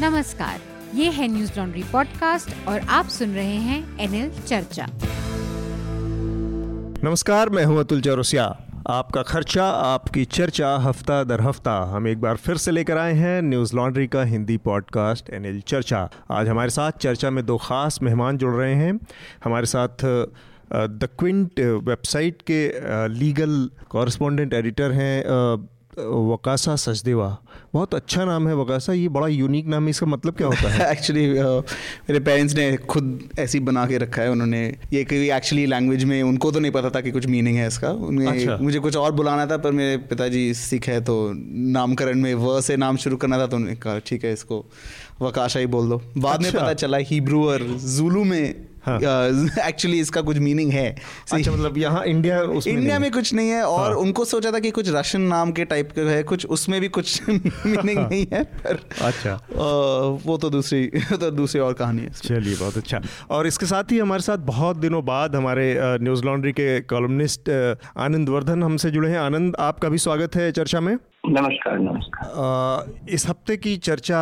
नमस्कार, ये है न्यूज़ लॉन्ड्री पॉडकास्ट और आप सुन रहे हैं एनएल चर्चा। नमस्कार, मैं हूँ अतुल चौरसिया। आपका खर्चा, आपकी चर्चा हफ़्ता दर हफ़्ता। हम एक बार फिर से लेकर आए हैं न्यूज़ लॉन्ड्री का हिंदी पॉडकास्ट एनएल चर्चा। आज हमारे साथ चर्चा में दो खास मेहमान जुड़ रहे हैं। हमारे साथ द क्विंट वेबसाइट के लीगल कॉरेस्पॉन्डेंट एडिटर हैं वकासा सचदेवा बहुत अच्छा नाम है वकासा ये बड़ा यूनिक नाम है इसका मतलब क्या होता है एक्चुअली uh, मेरे पेरेंट्स ने खुद ऐसी बना के रखा है उन्होंने ये कोई एक्चुअली लैंग्वेज में उनको तो नहीं पता था कि कुछ मीनिंग है इसका उन्हें अच्छा। मुझे कुछ और बुलाना था पर मेरे पिताजी सिख है तो नामकरण में व से नाम शुरू करना था तो उन्होंने कहा ठीक है इसको वकाशा ही बोल दो बाद अच्छा। में पता चला हिब्रू और जूलू में एक्चुअली हाँ. इसका कुछ मीनिंग है। अच्छा मतलब यहाँ इंडिया इंडिया में कुछ नहीं है और हाँ. उनको सोचा था कि कुछ रशियन नाम के टाइप का है कुछ उसमें भी कुछ मीनिंग हाँ. नहीं है पर अच्छा। आ, वो तो दूसरी तो दूसरी और कहानी है चलिए बहुत अच्छा। और इसके साथ ही हमारे साथ बहुत दिनों बाद हमारे न्यूज़ लॉन्ड्री के कॉलमनिस्ट आनंद वर्धन हमसे जुड़े हैं। आनंद आपका भी स्वागत है चर्चा में? नमस्कार नमस्कार। इस हफ़्ते की चर्चा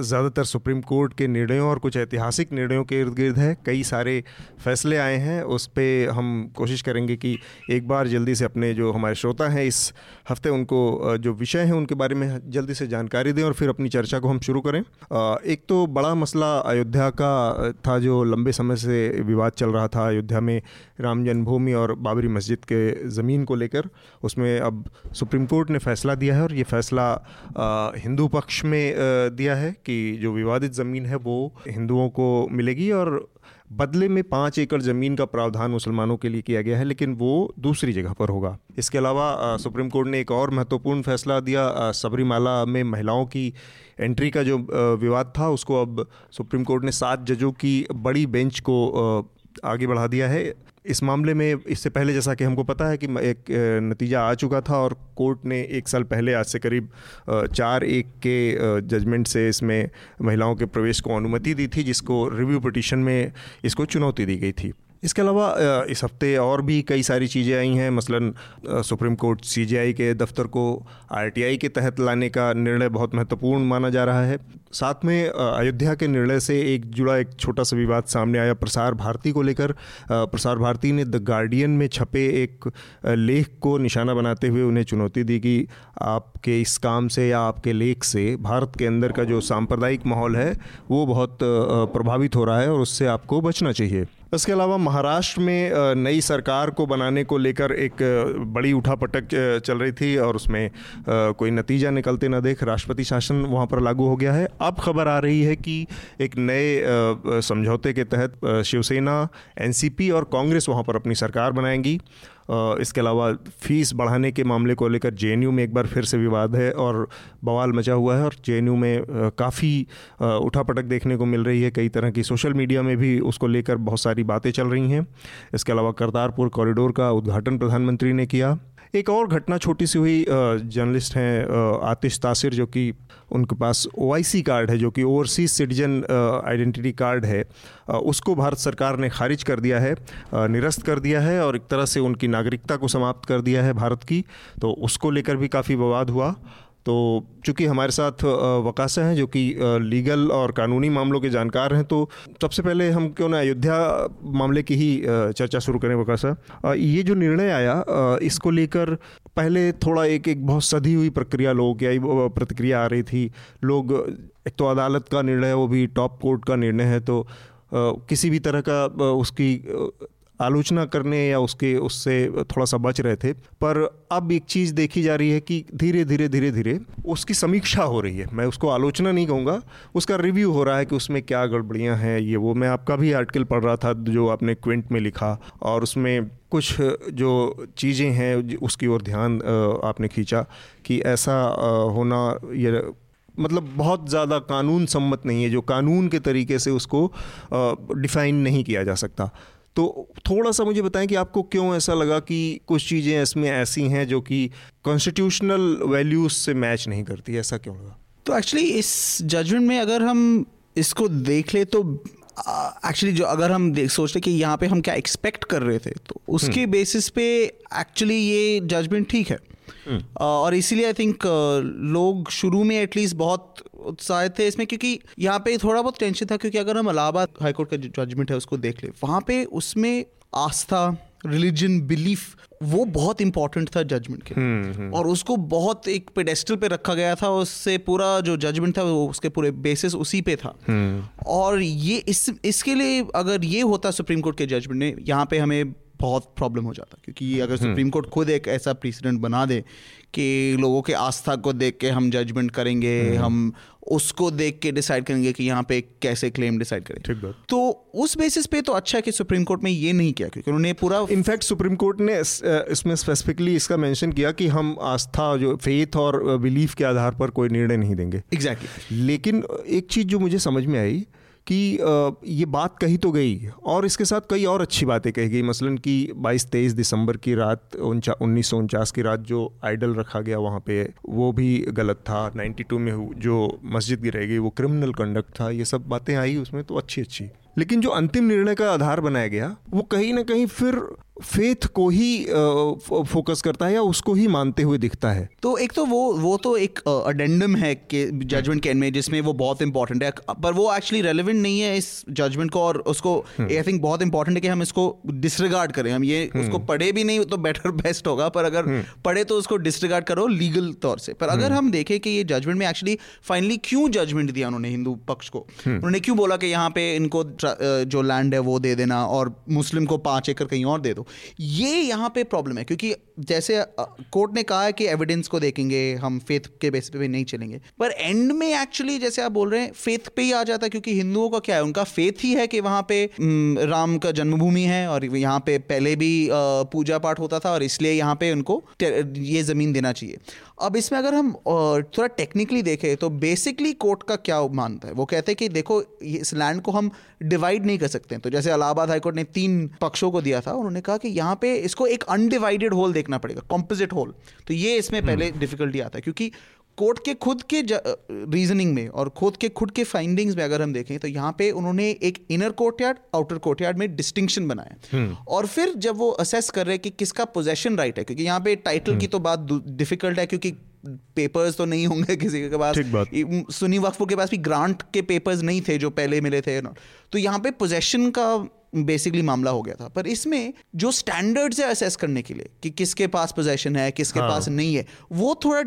ज़्यादातर सुप्रीम कोर्ट के निर्णयों और कुछ ऐतिहासिक निर्णयों के इर्द गिर्द है। कई सारे फैसले आए हैं। उस पर हम कोशिश करेंगे कि एक बार जल्दी से अपने जो हमारे श्रोता हैं, इस हफ़्ते उनको जो विषय हैं, उनके बारे में जल्दी से जानकारी दें और फिर अपनी चर्चा को हम शुरू करें। एक तो बड़ा मसला अयोध्या का था जो लंबे समय से विवाद चल रहा था अयोध्या में राम जन्मभूमि और बाबरी मस्जिद के ज़मीन को लेकर। उसमें अब सुप्रीम कोर्ट ने फैसला दिया है और ये फैसला हिंदू पक्ष में दिया है कि जो विवादित ज़मीन है वो हिंदुओं को मिलेगी और बदले में पाँच एकड़ ज़मीन का प्रावधान मुसलमानों के लिए किया गया है, लेकिन वो दूसरी जगह पर होगा। इसके अलावा सुप्रीम कोर्ट ने एक और महत्वपूर्ण फैसला दिया सबरीमाला में महिलाओं की एंट्री का जो विवाद था, उसको अब सुप्रीम कोर्ट ने सात जजों की बड़ी बेंच को आगे बढ़ा दिया है। इस मामले में इससे पहले जैसा कि हमको पता है कि एक नतीजा आ चुका था और कोर्ट ने एक साल पहले, आज से करीब चार एक के जजमेंट से इसमें महिलाओं के प्रवेश को अनुमति दी थी, जिसको रिव्यू पटिशन में इसको चुनौती दी गई थी। इसके अलावा इस हफ़्ते और भी कई सारी चीज़ें आई हैं। मसलन सुप्रीम कोर्ट सीजीआई के दफ्तर को आरटीआई के तहत लाने का निर्णय बहुत महत्वपूर्ण माना जा रहा है। साथ में अयोध्या के निर्णय से एक जुड़ा एक छोटा सा विवाद सामने आया। प्रसार भारती को लेकर प्रसार भारती ने द गार्डियन में छपे एक लेख को निशाना बनाते हुए उन्हें चुनौती दी कि आपके इस काम से या आपके लेख से भारत के अंदर का जो सांप्रदायिक माहौल है, वो बहुत प्रभावित हो रहा है और उससे आपको बचना चाहिए। इसके अलावा महाराष्ट्र में नई सरकार को बनाने को लेकर एक बड़ी उठापटक चल रही थी और उसमें कोई नतीजा निकलते न देख राष्ट्रपति शासन वहाँ पर लागू हो गया है। अब खबर आ रही है कि एक नए समझौते के तहत शिवसेना, एनसीपी और कांग्रेस वहाँ पर अपनी सरकार बनाएँगी। इसके अलावा फ़ीस बढ़ाने के मामले को लेकर जेएनयू में एक बार फिर से विवाद है और बवाल मचा हुआ है और जेएनयू में काफ़ी उठापटक देखने को मिल रही है। कई तरह की सोशल मीडिया में भी उसको लेकर बहुत सारी बातें चल रही हैं। इसके अलावा करतारपुर कॉरिडोर का उद्घाटन प्रधानमंत्री ने किया। एक और घटना छोटी सी हुई जर्नलिस्ट हैं आतिश तासिर जो कि उनके पास ओआईसी कार्ड है, जो कि ओवरसीज सिटीजन आइडेंटिटी कार्ड है उसको भारत सरकार ने खारिज कर दिया है निरस्त कर दिया है और एक तरह से उनकी नागरिकता को समाप्त कर दिया है भारत की तो उसको लेकर भी काफ़ी विवाद हुआ। तो चूँकि हमारे साथ वकासा हैं जो कि लीगल और कानूनी मामलों के जानकार हैं तो सबसे पहले हम क्यों ना अयोध्या मामले की ही चर्चा शुरू करें वकासा ये जो निर्णय आया इसको लेकर पहले थोड़ा एक एक बहुत सधी हुई प्रक्रिया लोगों की आई प्रतिक्रिया आ रही थी। लोग, एक तो अदालत का निर्णय है वो भी टॉप कोर्ट का निर्णय है तो किसी भी तरह का उसकी आलोचना करने या उसके, उससे थोड़ा सा बच रहे थे। पर अब एक चीज़ देखी जा रही है कि धीरे धीरे धीरे धीरे उसकी समीक्षा हो रही है। मैं उसको आलोचना नहीं कहूँगा। उसका रिव्यू हो रहा है कि उसमें क्या गड़बड़ियाँ हैं, ये वो। मैं आपका भी आर्टिकल पढ़ रहा था जो आपने क्विंट में लिखा और उसमें कुछ जो चीज़ें हैं उसकी ओर ध्यान आपने खींचा कि ऐसा होना ये मतलब बहुत ज़्यादा कानून सम्मत नहीं है, जो कानून के तरीके से उसको डिफ़ाइन नहीं किया जा सकता। तो थोड़ा सा मुझे बताएँ कि आपको क्यों ऐसा लगा कि कुछ चीज़ें इसमें ऐसी हैं जो कि कॉन्स्टिट्यूशनल वैल्यूज़ से मैच नहीं करती ऐसा क्यों लगा तो एक्चुअली इस जजमेंट में अगर हम इसको देख ले तो एक्चुअली जो अगर हम देख सोचते कि यहाँ पे हम क्या एक्सपेक्ट कर रहे थे तो उसके बेसिस हम्म। पे एक्चुअली ये जजमेंट ठीक है। और इसीलिए आई थिंक लोग शुरू में एटलीस्ट बहुत उत्साहित थे इसमें क्योंकि यहाँ पे थोड़ा बहुत टेंशन था क्योंकि अगर हम इलाहाबाद हाईकोर्ट का जजमेंट है उसको देख ले वहाँ पे उसमें आस्था रिलीजन बिलीफ वो बहुत इंपॉर्टेंट था जजमेंट के हम्म, हम्म। और उसको बहुत एक पेडेस्टल पे रखा गया था उससे पूरा जो जजमेंट था वो उसके पूरे बेसिस उसी पे था। और ये इस इसके लिए अगर ये होता सुप्रीम कोर्ट के जजमेंट ने यहाँ पे हमें बहुत प्रॉब्लम हो जाता। क्योंकि अगर सुप्रीम कोर्ट खुद एक ऐसा प्रेसिडेंट बना दे कि लोगों के आस्था को देख के हम जजमेंट करेंगे हम्म। हम उसको देख के डिसाइड करेंगे कि यहाँ पे कैसे क्लेम डिसाइड करें। ठीक बात। तो उस बेसिस पे तो अच्छा है कि सुप्रीम कोर्ट में ये नहीं किया क्योंकि उन्होंने पूरा इनफैक्ट सुप्रीम कोर्ट ने इसमें स्पेसिफिकली इसका मेंशन किया कि हम आस्था जो फेथ और बिलीफ के आधार पर कोई निर्णय नहीं देंगे। Exactly exactly. लेकिन एक चीज़ जो मुझे समझ में आई कि ये बात कही तो गई और इसके साथ कई और अच्छी बातें कही गई। मसलन कि 22-23 दिसंबर की रात, उनचा, उन्नीस सौ उनचास की रात जो आइडल रखा गया वहाँ पे, वो भी गलत था। 92 में जो मस्जिद गिराई गई, वो क्रिमिनल कंडक्ट था। ये सब बातें आई उसमें तो अच्छी अच्छी लेकिन जो अंतिम निर्णय का आधार बनाया गया वो कहीं ना कहीं फिर फेथ को ही फोकस करता है या उसको ही मानते हुए दिखता है? तो एक तो वो वो तो एक अडेंडम है कि जजमेंट के में जिसमें वो बहुत इंपॉर्टेंट है। पर वो एक्चुअली रेलिवेंट नहीं है इस जजमेंट को और उसको आई हम्म। थिंक बहुत इंपॉर्टेंट है कि हम इसको डिसरिगार्ड करें। हम ये हम्म। उसको पढ़े भी नहीं तो बेटर बेस्ट होगा पर अगर हम्म। पढ़े तो उसको डिसरिगार्ड करो लीगल तौर से। पर अगर हम देखें कि ये जजमेंट में एक्चुअली फाइनली क्यों जजमेंट दिया उन्होंने हिंदू पक्ष को? उन्होंने क्यों बोला कि यहाँ पे इनको जो लैंड है वो दे देना और मुस्लिम को पाँच एकड़ कहीं और दे दो। ये यहाँ पे प्रॉब्लम है, क्योंकि जैसे कोर्ट ने कहा है कि एविडेंस को देखेंगे, हम फेथ के बेस पे भी नहीं चलेंगे। पर एंड में एक्चुअली जैसे आप बोल रहे हैं फेथ पे ही आ जाता है, क्योंकि हिंदुओं का क्या है, उनका फेथ ही है कि वहाँ पे राम का जन्मभूमि है और यहाँ पे पहले भी पूजा पाठ होता था और इसलिए यहाँ पे उनको ये ज़मीन देना चाहिए। अब इसमें अगर हम थोड़ा टेक्निकली देखें तो बेसिकली कोर्ट का क्या मानता है वो कहते हैं कि देखो इस लैंड को हम डिवाइड नहीं कर सकते तो जैसे इलाहाबाद हाईकोर्ट ने तीन पक्षों को दिया था, उन्होंने कहा कि यहाँ पे इसको एक अनडिवाइडेड होल देखना पड़ेगा कॉम्पोजिट होल तो ये इसमें पहले डिफिकल्टी। आता है, क्योंकि कोर्ट के खुद के रीजनिंग में और खुद के खुद के फाइंडिंग्स में अगर हम देखें तो यहाँ पे उन्होंने एक इनर कोर्टयार्ड आउटर कोर्टयार्ड में डिस्टिंक्शन बनाया हम्म। और फिर जब वो असेस कर रहे हैं कि किसका पोजेशन राइट है क्योंकि यहाँ पे टाइटल की हम्म। तो बात डिफ़िकल्ट है क्योंकि पेपर्स तो नहीं होंगे किसी के पास सुनी वक्फ के पास भी ग्रांट के पेपर्स नहीं थे जो पहले मिले थे तो यहाँ पे पोजेशन का बेसिकली मामला हो गया था पर इसमें जो स्टैंडर्ड्स है असेस करने के लिए कि किसके पास पोजेशन है किसके हाँ. पास नहीं है वो थोड़ा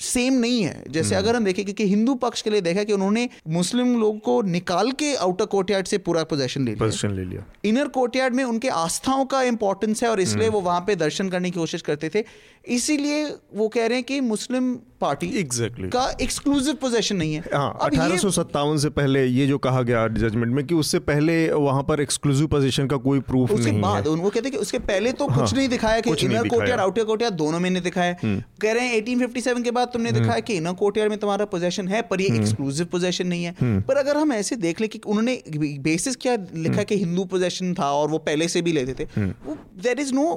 सेम नहीं है जैसे हम्म। अगर हम देखें क्योंकि हिंदू पक्ष के लिए देखा कि उन्होंने मुस्लिम लोगों को निकाल के आउटर कोर्टयार्ड से पूरा पोजेशन ले लिया ले लिया इनर कोर्टयार्ड में उनके आस्थाओं का इंपॉर्टेंस है और इसलिए हम्म। वो वहाँ पे दर्शन करने की कोशिश करते थे इसीलिए वो कह रहे हैं कि मुस्लिम पार्टी एग्जैक्टली का एक्सक्लूसिव पोजेशन नहीं है हाँ, अठारह सौ सत्तावन से पहले ये जो कहा गया जजमेंट में कि उससे पहले वहाँ पर एक्सक्लूसिव पोजीशन का कोई प्रूफ उसके नहीं बाद है। वो कहते हैं कि उसके पहले तो हाँ, कुछ नहीं दिखाया कि इनर कोर्टयार्ड आउटर कोर्टयार्ड दोनों में नहीं दिखाया हम्म। कह रहे हैं 1857 के बाद तुमने दिखाया कि इनर कोर्टयार्ड में तुम्हारा पोजेशन है पर ये एक्सक्लूसिव हम्म। पोजेशन नहीं है हम्म। पर अगर हम ऐसे देख ले कि उन्होंने बेसिस क्या लिखा कि हिंदू पोजेशन था और वो पहले से भी लेते थे there is no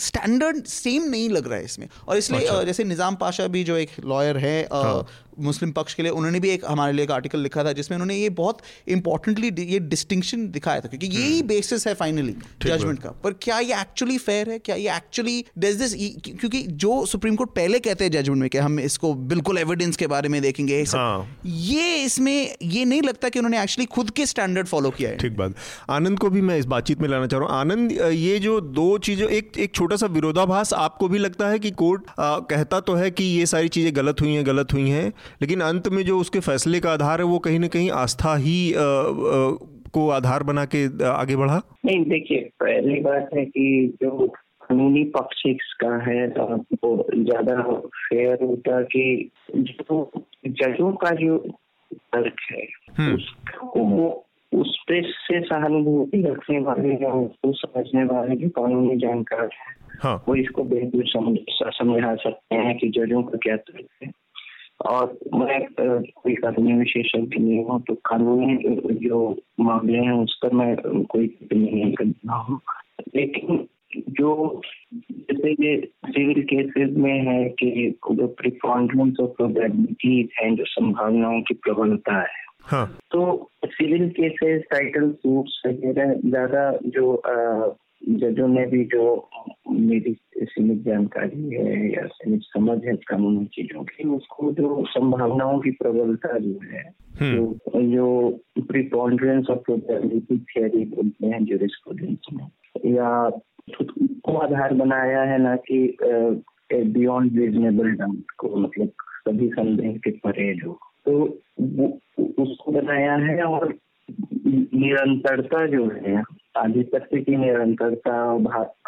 standard same नहीं लग रहा है इसमें और इसलिए अच्छा। जैसे निज़ाम पाशा भी जो एक लॉयर है हाँ। मुस्लिम पक्ष के लिए उन्होंने भी एक हमारे लिए एक आर्टिकल लिखा था जिसमें उन्होंने ये बहुत इंपॉर्टेंटली ये डिस्टिंक्शन दिखाया था क्योंकि यही बेसिस हम्म। है फाइनली जजमेंट का। पर क्या ये एक्चुअली फेयर है? क्या ये एक्चुअली डज दिस क्योंकि जो सुप्रीम कोर्ट पहले कहते हैं जजमेंट में कि हम इसको बिल्कुल एविडेंस के बारे में देखेंगे हाँ। ये इसमें ये नहीं लगता कि उन्होंने एक्चुअली खुद के स्टैंडर्ड फॉलो किया है। ठीक बात। आनंद को भी मैं इस बातचीत में लाना चाह रहा हूँ। आनंद ये जो दो चीज़ें एक एक छोटा सा विरोधाभास आपको भी लगता है कि कोर्ट कहता तो है कि ये सारी चीज़ें गलत हुई हैं गलत हुई हैं लेकिन अंत में जो उसके फैसले का आधार है वो कहीं ना कहीं आस्था ही आ, आ, को आधार बना के आगे बढ़ा नहीं देखिए पहली बात है कि जो कानूनी पक्ष इसका है तो वो ज़्यादा फेयर होता कि जो जजों का जो तर्क है हम्म। उसको उस पे से सहानुभूति रखने वाले या उसको समझने वाले जो कानूनी जानकार है हाँ। वो इसको बेहतर समझा सकते हैं कि जजों का क्या तर्क है और मैं कोई कानूनी विशेषज्ञ नहीं हूँ तो कानूनी जो मामले हैं उस पर मैं कोई टिप्पणी नहीं करता हूँ लेकिन जो जैसे ये सिविल केसेस में है कि जो प्रिकॉन्डेंस ऑफ़ प्रोबेबिलिटीज हैं जो संभावनाओं की प्रबलता है हाँ. तो सिविल केसेस टाइटल सूट्स वगैरह ज़्यादा जो जजों ने भी जो मेरी सीमित जानकारी है या सीमित समझ है कानूनी चीज़ों की उसको जो संभावनाओं की प्रबलता जो है तो जो प्रिपॉन्ड्रेंस ऑफ़ प्रोबेबिलिटी थियरी बोलते हैं जूरिस्प्रूडेंस में या खुद को आधार बनाया है ना कि बियॉन्ड रीजनेबल डाउट को मतलब सभी संदेह के परे जो तो उसको बनाया है और निरंतरता जो है आधिपत्य की निरंतरता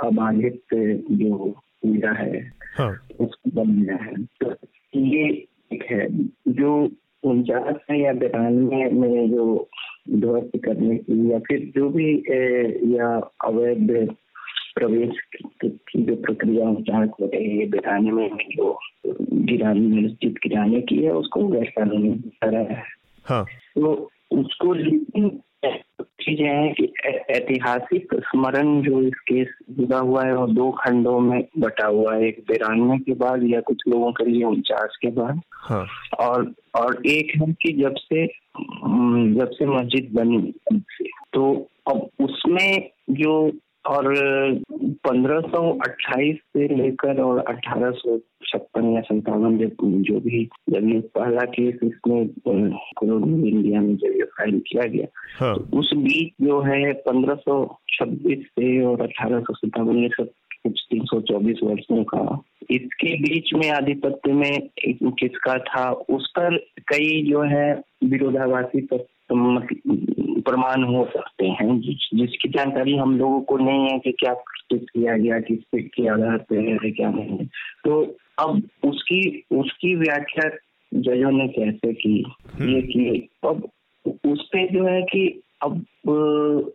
अबाधित जो पूजा है हाँ। उसको बनाया है तो ये एक है जो उनचास में या बिरानवे में जो ध्वस्त करने की या फिर जो भी ए, या अवैध प्रवेश की जो प्रक्रिया उनचास हो रही है बिरानवे में जो गिरानी मस्जिद गिराने की है उसको गैर कानूनी तरह है हाँ। तो उसको चीज़ें हैं कि ऐतिहासिक स्मरण जो इस केस जुड़ा हुआ है वो दो खंडों में बटा हुआ है। एक बिरानवे के बाद या कुछ लोगों के लिए उनचास के बाद। हाँ। और और एक है कि जब से जब से मस्जिद बनी तो अब उसमें जो और 1528 से लेकर और अठारह सौ छप्पन या संतावन जो भी जब ये पहला केस इसमें इंडिया में जब ये फ़ाइल किया गया हाँ। तो उस बीच जो है 1526 से और अठारह सौ सत्तावन ये सब कुछ तीन सौ चौबीस वर्षों का इसके बीच में आधिपत्य में किसका था उस पर कई जो है विरोधाभासी प्रमाण हो सकते हैं। जिस, जिसकी जानकारी हम लोगों को नहीं है कि क्या प्रस्तुत किया गया किस पे के आधार पे है क्या नहीं है। तो अब उसकी उसकी व्याख्या जजों ने कैसे की? हम्म। ये की अब उस पे जो है कि अब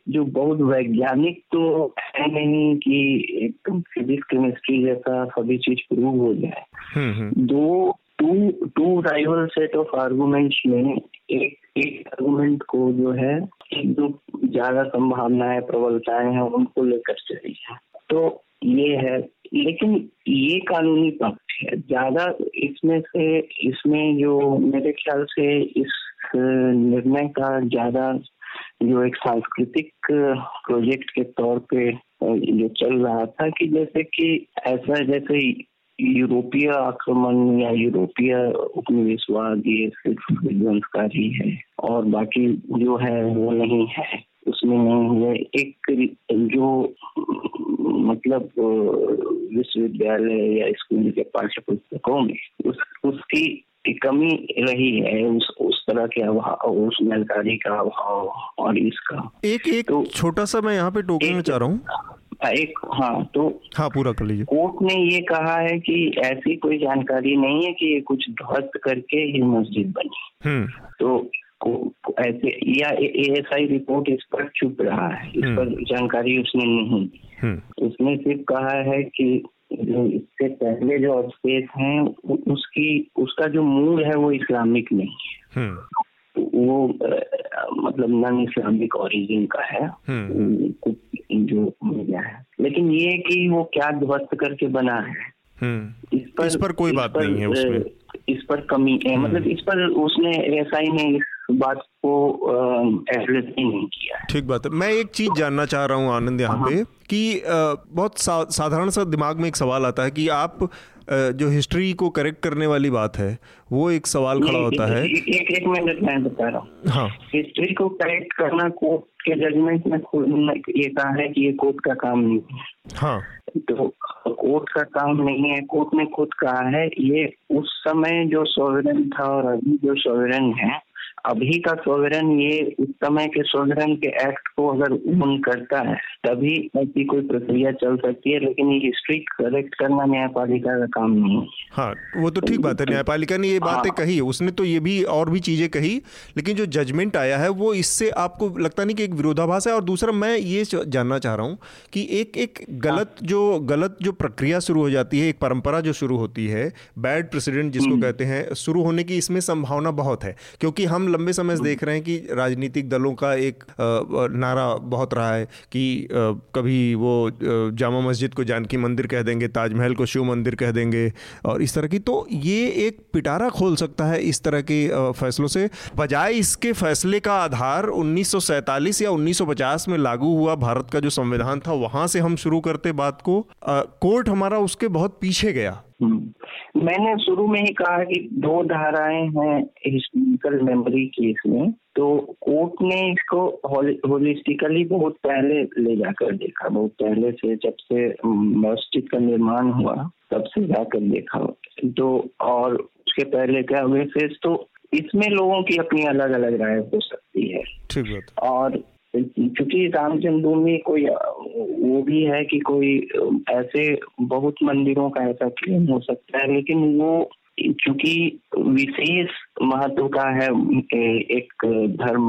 जो बहुत वैज्ञानिक तो है नहीं कि एकदम फिजिक्स केमिस्ट्री जैसा सभी चीज़ प्रूव हो जाए। हम्म, हम्म। दो two two rival set of arguments में एक एक आर्गूमेंट को जो है एक जो ज़्यादा संभावनाएँ प्रबलताएँ हैं उनको लेकर चली है तो ये है लेकिन ये कानूनी पक्ष है। ज़्यादा इसमें से इसमें जो मेरे ख्याल से इस निर्णय का ज़्यादा जो एक सांस्कृतिक प्रोजेक्ट के तौर पे जो चल रहा था कि जैसे कि ऐसा जैसे यूरोपीय आक्रमण या यूरोपीय उपनिवेशवाद, ये सिर्फ़ विध्वंसकारी है और बाकी जो है वो नहीं है। उसमें नहीं हुए। एक जो मतलब विश्वविद्यालय या स्कूल के पाठ्य पुस्तकों में, उस, उसकी कमी रही है उस उस तरह के अभाव उस जानकारी का अभाव और इसका एक एक तो, छोटा सा मैं यहाँ पे टोकना चाह रहा हूँ एक हाँ तो हाँ पूरा कर लीजिए कोर्ट ने ये कहा है कि ऐसी कोई जानकारी नहीं है कि ये कुछ ध्वस्त करके ये मस्जिद बनी हम्म। तो ऐसे या एएसआई रिपोर्ट इस पर चुप रहा है इस हम्म। पर जानकारी उसने नहीं हम्म। उसने सिर्फ़ कहा है कि जो इससे पहले जो अवशेष हैं उसकी उसका जो मूल है वो इस्लामिक नहीं है। वो मतलब नॉन इस्लामिक ओरिजिन का है। कुछ जो गया है। लेकिन ये कि वो क्या ध्वस्त करके बना है हम्म। इस पर इस पर कोई इस बात पर, नहीं है उसमें। इस पर कमी है। हम्म। मतलब इस पर उसने ऐसा ही नहीं इस बात को एड्रेस ही नहीं किया ठीक बात है। मैं एक चीज़ जानना चाह रहा हूँ आनंद यहाँ हाँ। पे कि बहुत सा, साधारण सा दिमाग में एक सवाल आता है कि आप जो हिस्ट्री को करेक्ट करने वाली बात है वो एक सवाल खड़ा होता है। एक एक मिनट मैं बता रहा हूँ। हाँ। हिस्ट्री को करेक्ट करना कोर्ट के जजमेंट में ये कहा है कि ये कोर्ट का काम नहीं है। हाँ। तो कोर्ट का काम नहीं है कोर्ट ने खुद कहा है ये उस समय जो सोवरन था और अभी जो सोवरन है अभी का सोवरन ये उस समय के सोवरन के एक्ट को अगर उन करता है तभी ऐसी कोई प्रक्रिया चल सकती है लेकिन ये हिस्ट्री करेक्ट करना न्यायपालिका का काम नहीं है हाँ वो तो ठीक बात है न्यायपालिका ने ये बातें हाँ, कही उसने तो ये भी और भी चीज़ें कही लेकिन जो जजमेंट आया है वो इससे आपको लगता नहीं कि एक विरोधाभास है और दूसरा मैं ये जानना चाह रहा हूँ कि एक एक गलत हाँ। जो गलत जो प्रक्रिया शुरू हो जाती है एक परंपरा जो शुरू होती है बैड प्रेसिडेंट जिसको हम्म। कहते हैं शुरू होने की इसमें संभावना बहुत है क्योंकि हम लंबे समय से देख रहे हैं कि राजनीतिक दलों का एक नारा बहुत रहा है कि कभी वो जामा मस्जिद को जानकी मंदिर कह देंगे, ताजमहल को शिव मंदिर कह देंगे और इस तरह की तो ये एक पिटारा खोल सकता है इस तरह के फैसलों से बजाय इसके फैसले का आधार उन्नीस या 1950 में लागू हुआ भारत का जो संविधान था, वहाँ से हम शुरू करते बात को कोर्ट हमारा उसके बहुत पीछे गया। मैंने शुरू में ही कहा कि दो धाराएँ हैं हिस्टोरिकल मेमोरी केस में तो कोर्ट ने इसको होलिस्टिकली बहुत पहले ले जाकर देखा। बहुत पहले से जब से मस्जिद का निर्माण हुआ तब से जाकर देखा। तो और उसके पहले क्या हुए फेस तो इसमें लोगों की अपनी अलग अलग राय हो सकती है। ठीक बात। और क्योंकि राम जन्मभूमि कोई वो भी है कि कोई ऐसे बहुत मंदिरों का ऐसा क्लेम हो सकता है लेकिन वो क्योंकि विशेष महत्व का है एक धर्म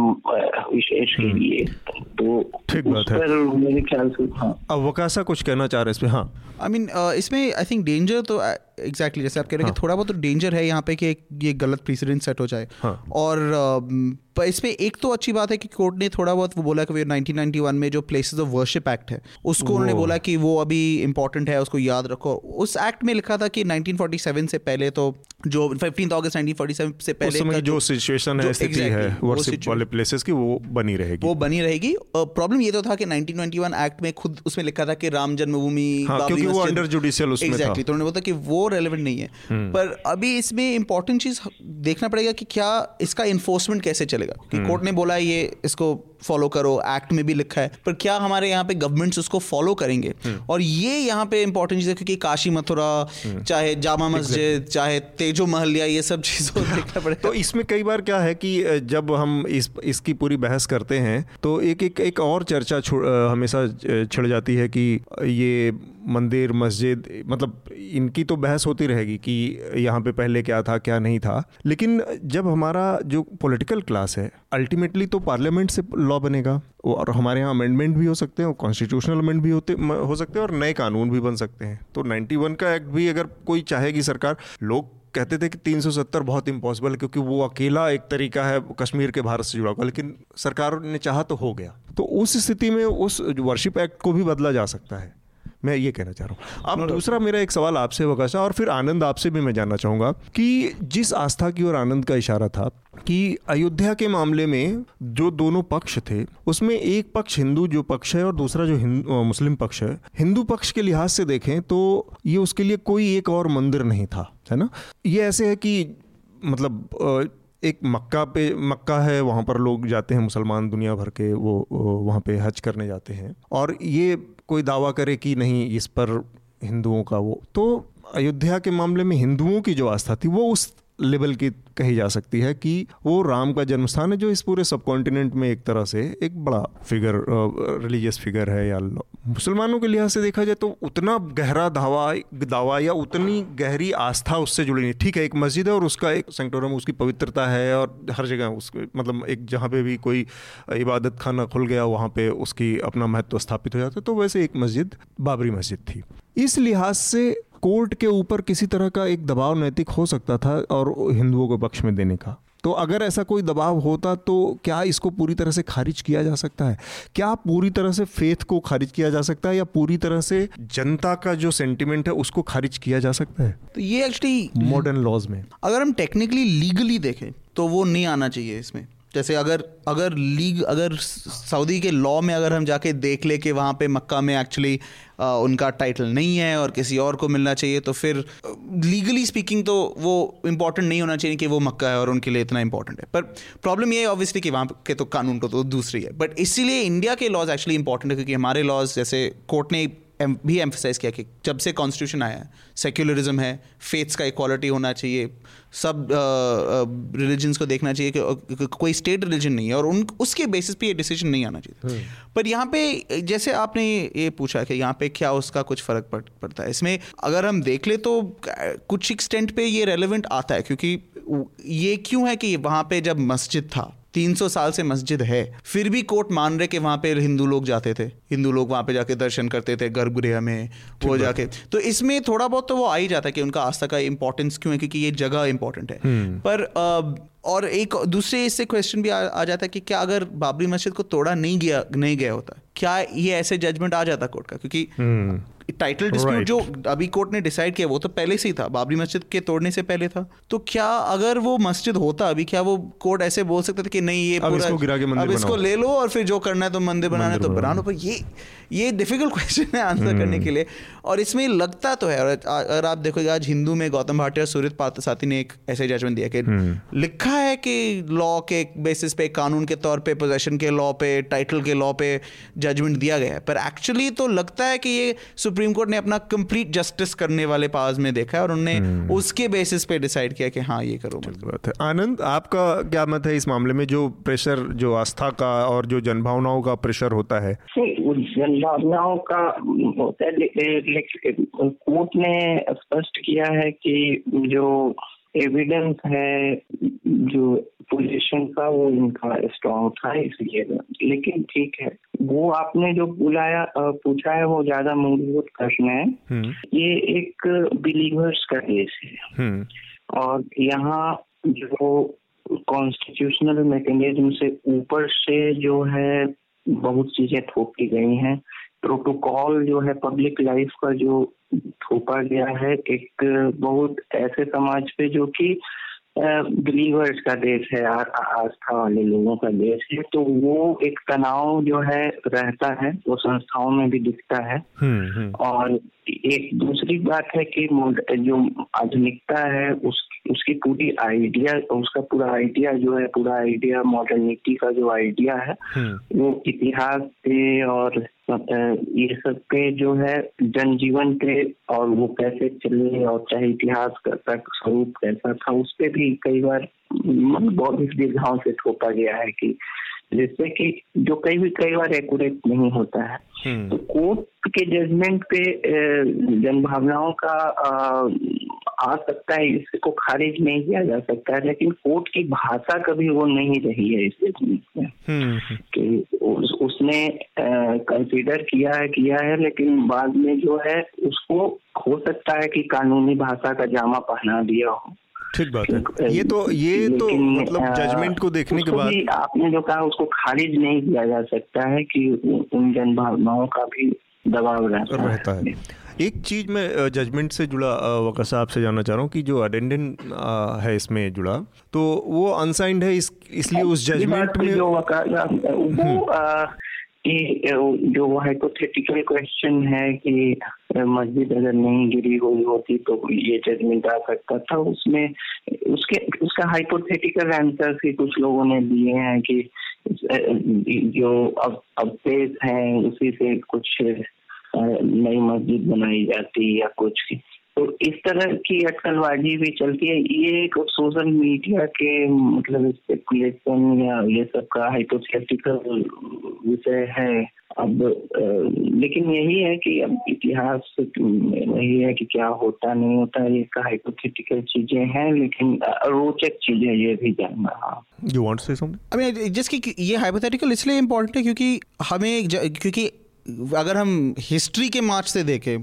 विशेष के हम्म। लिए तो ठीक बात है। मेरे ख्याल से हाँ। अब वकासा कुछ कहना चाह रहे हैं इस पे हाँ आई मीन इसमें आई थिंक डेंजर तो एग्जैक्टली exactly, जैसे आप कह रहे हैं हाँ. कि थोड़ा बहुत तो डेंजर है यहाँ पे कि ये गलत प्रेसिडेंट सेट हो जाए। हाँ. और पर इसमें एक तो अच्छी बात है कि कोर्ट ने थोड़ा बहुत वो बोला कि 1991 में जो प्लेसेस ऑफ़ वर्शिप एक्ट है उसको उन्होंने बोला कि वो अभी इंपॉर्टेंट है उसको याद रखो। उस एक्ट में लिखा था कि 1947 से पहले तो जो फिफ्टीन अगस्त 1947 से पहले का जो सिचुएशन है स्थिति है वर्शिप वाले प्लेसेस की वो बनी रहेगी। वो बनी रहेगी। प्रॉब्लम ये तो था कि 1991 एक्ट में खुद उसमें लिखा था कि राम जन्मभूमि हाँ, क्योंकि वो अंडर जुडिशियल उसमें तो उन्होंने बोला कि वो रेलेवेंट नहीं है हम्म। पर अभी इसमें इंपॉर्टेंट चीज़ देखना पड़ेगा कि क्या इसका इन्फोर्समेंट कैसे चलेगा कि कोर्ट हम्म। ने बोला ये इसको फॉलो करो एक्ट में भी लिखा है पर क्या हमारे यहाँ पे गवर्नमेंट्स उसको फॉलो करेंगे हम्म। और ये यहाँ पे इंपॉर्टेंट चीज़ है क्योंकि काशी मथुरा चाहे जामा मस्जिद चाहे तेजो महल या ये सब चीज़ों देखना पड़ेगा तो इसमें कई बार क्या है कि जब हम इस इसकी पूरी बहस करते हैं तो एक एक एक और चर्चा हमेशा छिड़ जाती है कि ये मंदिर मस्जिद मतलब इनकी तो बहस होती रहेगी कि यहाँ पे पहले क्या था, क्या नहीं था। लेकिन जब हमारा जो पॉलिटिकल क्लास है अल्टीमेटली तो पार्लियामेंट से लॉ बनेगा और हमारे यहाँ अमेंडमेंट भी हो सकते हैं, और कॉन्स्टिट्यूशनल अमेंड भी होते हो सकते हैं और नए कानून भी बन सकते हैं। तो 91 का एक्ट भी अगर कोई चाहेगी सरकार, लोग कहते थे कि 370 बहुत इम्पॉसिबल है, क्योंकि वो अकेला एक तरीका है कश्मीर के भारत से जुड़ा हुआ, लेकिन सरकार ने चाहा तो हो गया। तो उस स्थिति में उस वर्शिप एक्ट को भी बदला जा सकता है। मैं ये कहना चाह रहा हूँ। अब दूसरा मेरा एक सवाल आपसे वकाशा और फिर आनंद आपसे भी मैं जानना चाहूँगा कि जिस आस्था की ओर आनंद का इशारा था कि अयोध्या के मामले में जो दोनों पक्ष थे उसमें एक पक्ष हिंदू जो पक्ष है और दूसरा जो मुस्लिम पक्ष है हिंदू पक्ष के लिहाज से देखें तो ये उसके लिए कोई एक और मंदिर नहीं था है ना? ये ऐसे है कि मतलब एक मक्का पे, मक्का है, वहाँ पर लोग जाते हैं, मुसलमान दुनिया भर के वो वहाँ पे हज करने जाते हैं। और ये कोई दावा करे कि नहीं, इस पर हिंदुओं का वो तो अयोध्या के मामले में हिंदुओं की जो आस्था थी, वो उस लेवल की कही जा सकती है कि वो राम का जन्म स्थान है, जो इस पूरे सब कॉन्टिनेंट में एक तरह से एक बड़ा फिगर रिलीजियस फिगर है या मुसलमानों के लिहाज से देखा जाए तो उतना गहरा दावा दावा या उतनी गहरी आस्था उससे जुड़ी नहीं। ठीक है, एक मस्जिद है और उसका एक सेंटोरम उसकी पवित्रता है और हर जगह उस मतलब एक जहाँ पे भी कोई इबादत खाना खुल गया, वहाँ पे उसकी अपना महत्व स्थापित हो जाता है। तो वैसे एक मस्जिद बाबरी मस्जिद थी। इस लिहाज से कोर्ट के ऊपर किसी तरह का एक दबाव नैतिक हो सकता था और हिंदुओं के पक्ष में देने का। तो अगर ऐसा कोई दबाव होता तो क्या इसको पूरी तरह से खारिज किया जा सकता है? क्या पूरी तरह से फेथ को खारिज किया जा सकता है या पूरी तरह से जनता का जो सेंटिमेंट है उसको खारिज किया जा सकता है? तो ये एक्चुअली मॉडर्न लॉज में। अगर हम टेक्निकली लीगली देखें तो वो नहीं आना चाहिए इसमें। जैसे अगर अगर लीग अगर सऊदी के लॉ में अगर हम जाके देख ले कि वहाँ पे मक्का में एक्चुअली उनका टाइटल नहीं है और किसी और को मिलना चाहिए तो फिर लीगली स्पीकिंग तो वो इंपॉर्टेंट नहीं होना चाहिए कि वो मक्का है और उनके लिए इतना इंपॉर्टेंट है। पर प्रॉब्लम ये है ऑब्वियसली कि वहाँ के तो कानून तो, तो दूसरी है। बट इसीलिए इंडिया के लॉज एक्चुअली इंपॉर्टेंट है क्योंकि हमारे लॉज जैसे कोर्ट ने भी एम्फोसाइज किया कि जब से कॉन्स्टिट्यूशन आया है सेक्युलरिज्म है फेथ्स का इक्वालिटी होना चाहिए सब रिलीजन्स को देखना चाहिए कि कोई स्टेट रिलीजन नहीं है और उन उसके बेसिस पे ये डिसीज़न नहीं आना चाहिए हम्म। पर यहाँ पे जैसे आपने ये पूछा कि यहाँ पे क्या उसका कुछ फ़र्क पड़, पड़ता है इसमें अगर हम देख ले तो कुछ एक्सटेंट पे ये रेलिवेंट आता है क्योंकि ये क्यों है कि वहाँ पे जब मस्जिद था 300 साल से मस्जिद है। फिर भी कोर्ट मान रहे कि वहाँ पे हिंदू लोग जाते थे। हिंदू लोग वहाँ पे जाके दर्शन करते थे गर्भगृह में वो जाके। तो इसमें थोड़ा बहुत तो वो आ ही जाता है कि उनका आस्था का इंपॉर्टेंस क्यों है क्योंकि ये जगह इंपॉर्टेंट है। हम्म। पर और एक दूसरे इससे क्वेश्चन भी आ, आ जाता है कि क्या अगर बाबरी मस्जिद को तोड़ा नहीं गया नहीं गया होता क्या ये ऐसे जजमेंट आ जाता कोर्ट का? क्योंकि हम्म। Title dispute right. जो अभी कोर्ट ने डिसाइड किया वो तो पहले से ही था। बाबरी मस्जिद के तोड़ने से पहले था। तो क्या अगर वो मस्जिद होता अभी क्या वो कोर्ट ऐसे बोल सकते थे कि नहीं ये अब पूरा इसको गिरा के मंदिर अब इसको ले लो और फिर जो करना है तो मंदिर बनाना है तो बना लो। पर ये ये डिफ़िकल्ट क्वेश्चन है आंसर hmm. करने के लिए और इसमें लगता तो है और अगर आप देखोगे आज हिंदू में गौतम भाटिया सूर्य पार्थसाथी ने एक ऐसे जजमेंट दिया कि hmm. लिखा है कि लॉ के बेसिस पे कानून के तौर पे पोजेशन के लॉ पे टाइटल के लॉ पे जजमेंट दिया गया है पर एक्चुअली तो लगता है कि ये सुप्रीम कोर्ट ने अपना कंप्लीट जस्टिस करने वाले पास में देखा है और उन्होंने hmm. उसके बेसिस पे डिसाइड किया कि हाँ ये करो बात है आनंद आपका क्या मत है इस मामले में जो प्रेशर जो आस्था का और जो जनभावनाओं का प्रेशर होता है संभावनाओं का होता है कोर्ट ने स्पष्ट किया है कि जो एविडेंस है जो पोजीशन का वो इनका स्ट्रॉन्ग था इसलिए लेकिन ठीक है वो आपने जो बुलाया पूछा है वो ज़्यादा मूलभूत प्रश्न है हम्म। ये एक बिलीवर्स का केस है हम्म। और यहाँ जो कॉन्स्टिट्यूशनल मैकेनिज्म से ऊपर से जो है बहुत चीज़ें थोपी गई हैं। प्रोटोकॉल जो है पब्लिक लाइफ का जो थोपा गया है, एक बहुत ऐसे समाज पे जो कि बिलीवर्स का देश है आस्था वाले लोगों का देश है तो वो एक तनाव जो है रहता है वो संस्थाओं में भी दिखता है हम्म, हम्म। और एक दूसरी बात है कि जो आधुनिकता है उस उसकी पूरी आइडिया उसका पूरा आइडिया जो है पूरा आइडिया मॉडर्निटी का जो आइडिया है हम्म। वो इतिहास पे और ये सब के जो है जनजीवन के और वो कैसे चले और चाहे इतिहास का स्वरूप कैसा था, उस पर भी कई बार बौद्धिक दीर्घाओं से थोपा गया है कि जिससे कि जो कई भी कई बार एक्यूरेट नहीं होता है हम्म। तो कोर्ट के जजमेंट पे जनभावनाओं का आ सकता है इसको खारिज नहीं किया जा सकता है लेकिन कोर्ट की भाषा कभी वो नहीं रही है इस जजमेंट में हम्म। कि उस, उसने कंसीडर किया है किया है लेकिन बाद में जो है उसको हो सकता है कि कानूनी भाषा का जामा पहना दिया हो ठीक बात है। ये तो ये तो मतलब जजमेंट को देखने के बाद आपने जो कहा उसको खारिज नहीं किया जा सकता है कि उन जन भावनाओं का भी दबाव रहता, रहता है। एक चीज़ मैं जजमेंट से जुड़ा वकर साहब से जानना चाह रहा हूँ कि जो अटेंडेंट है इसमें जुड़ा तो वो अनसाइंड है इस इसलिए उस जजमेंट में जो कि जो हाइपोथेटिकल क्वेश्चन है कि मस्जिद अगर नहीं गिरी हुई होती तो ये जजमेंट आ सकता था। उसमें, उसके, उसका हाइपोथेटिकल आंसर भी कुछ लोगों ने दिए हैं कि जो अब पेज है, उसी से कुछ नई मस्जिद बनाई जाती या कुछ। तो इस तरह की अटकलबाजी भी चलती है। ये एक सोशल मीडिया के मतलब स्पेकुलेशन या ये सब का हाइपोथेटिकल विषय है। अब लेकिन यही है कि अब इतिहास वही है कि क्या होता नहीं होता ये का हाइपोथेटिकल चीज़ें हैं लेकिन रोचक चीज़ें ये भी जानना you want to say something I mean just कि ये हाइपोथेटिकल इसलिए इम्पोर्टेंट है क्योंकि हमें क्योंकि अगर हम हिस्ट्री के मार्च से देखें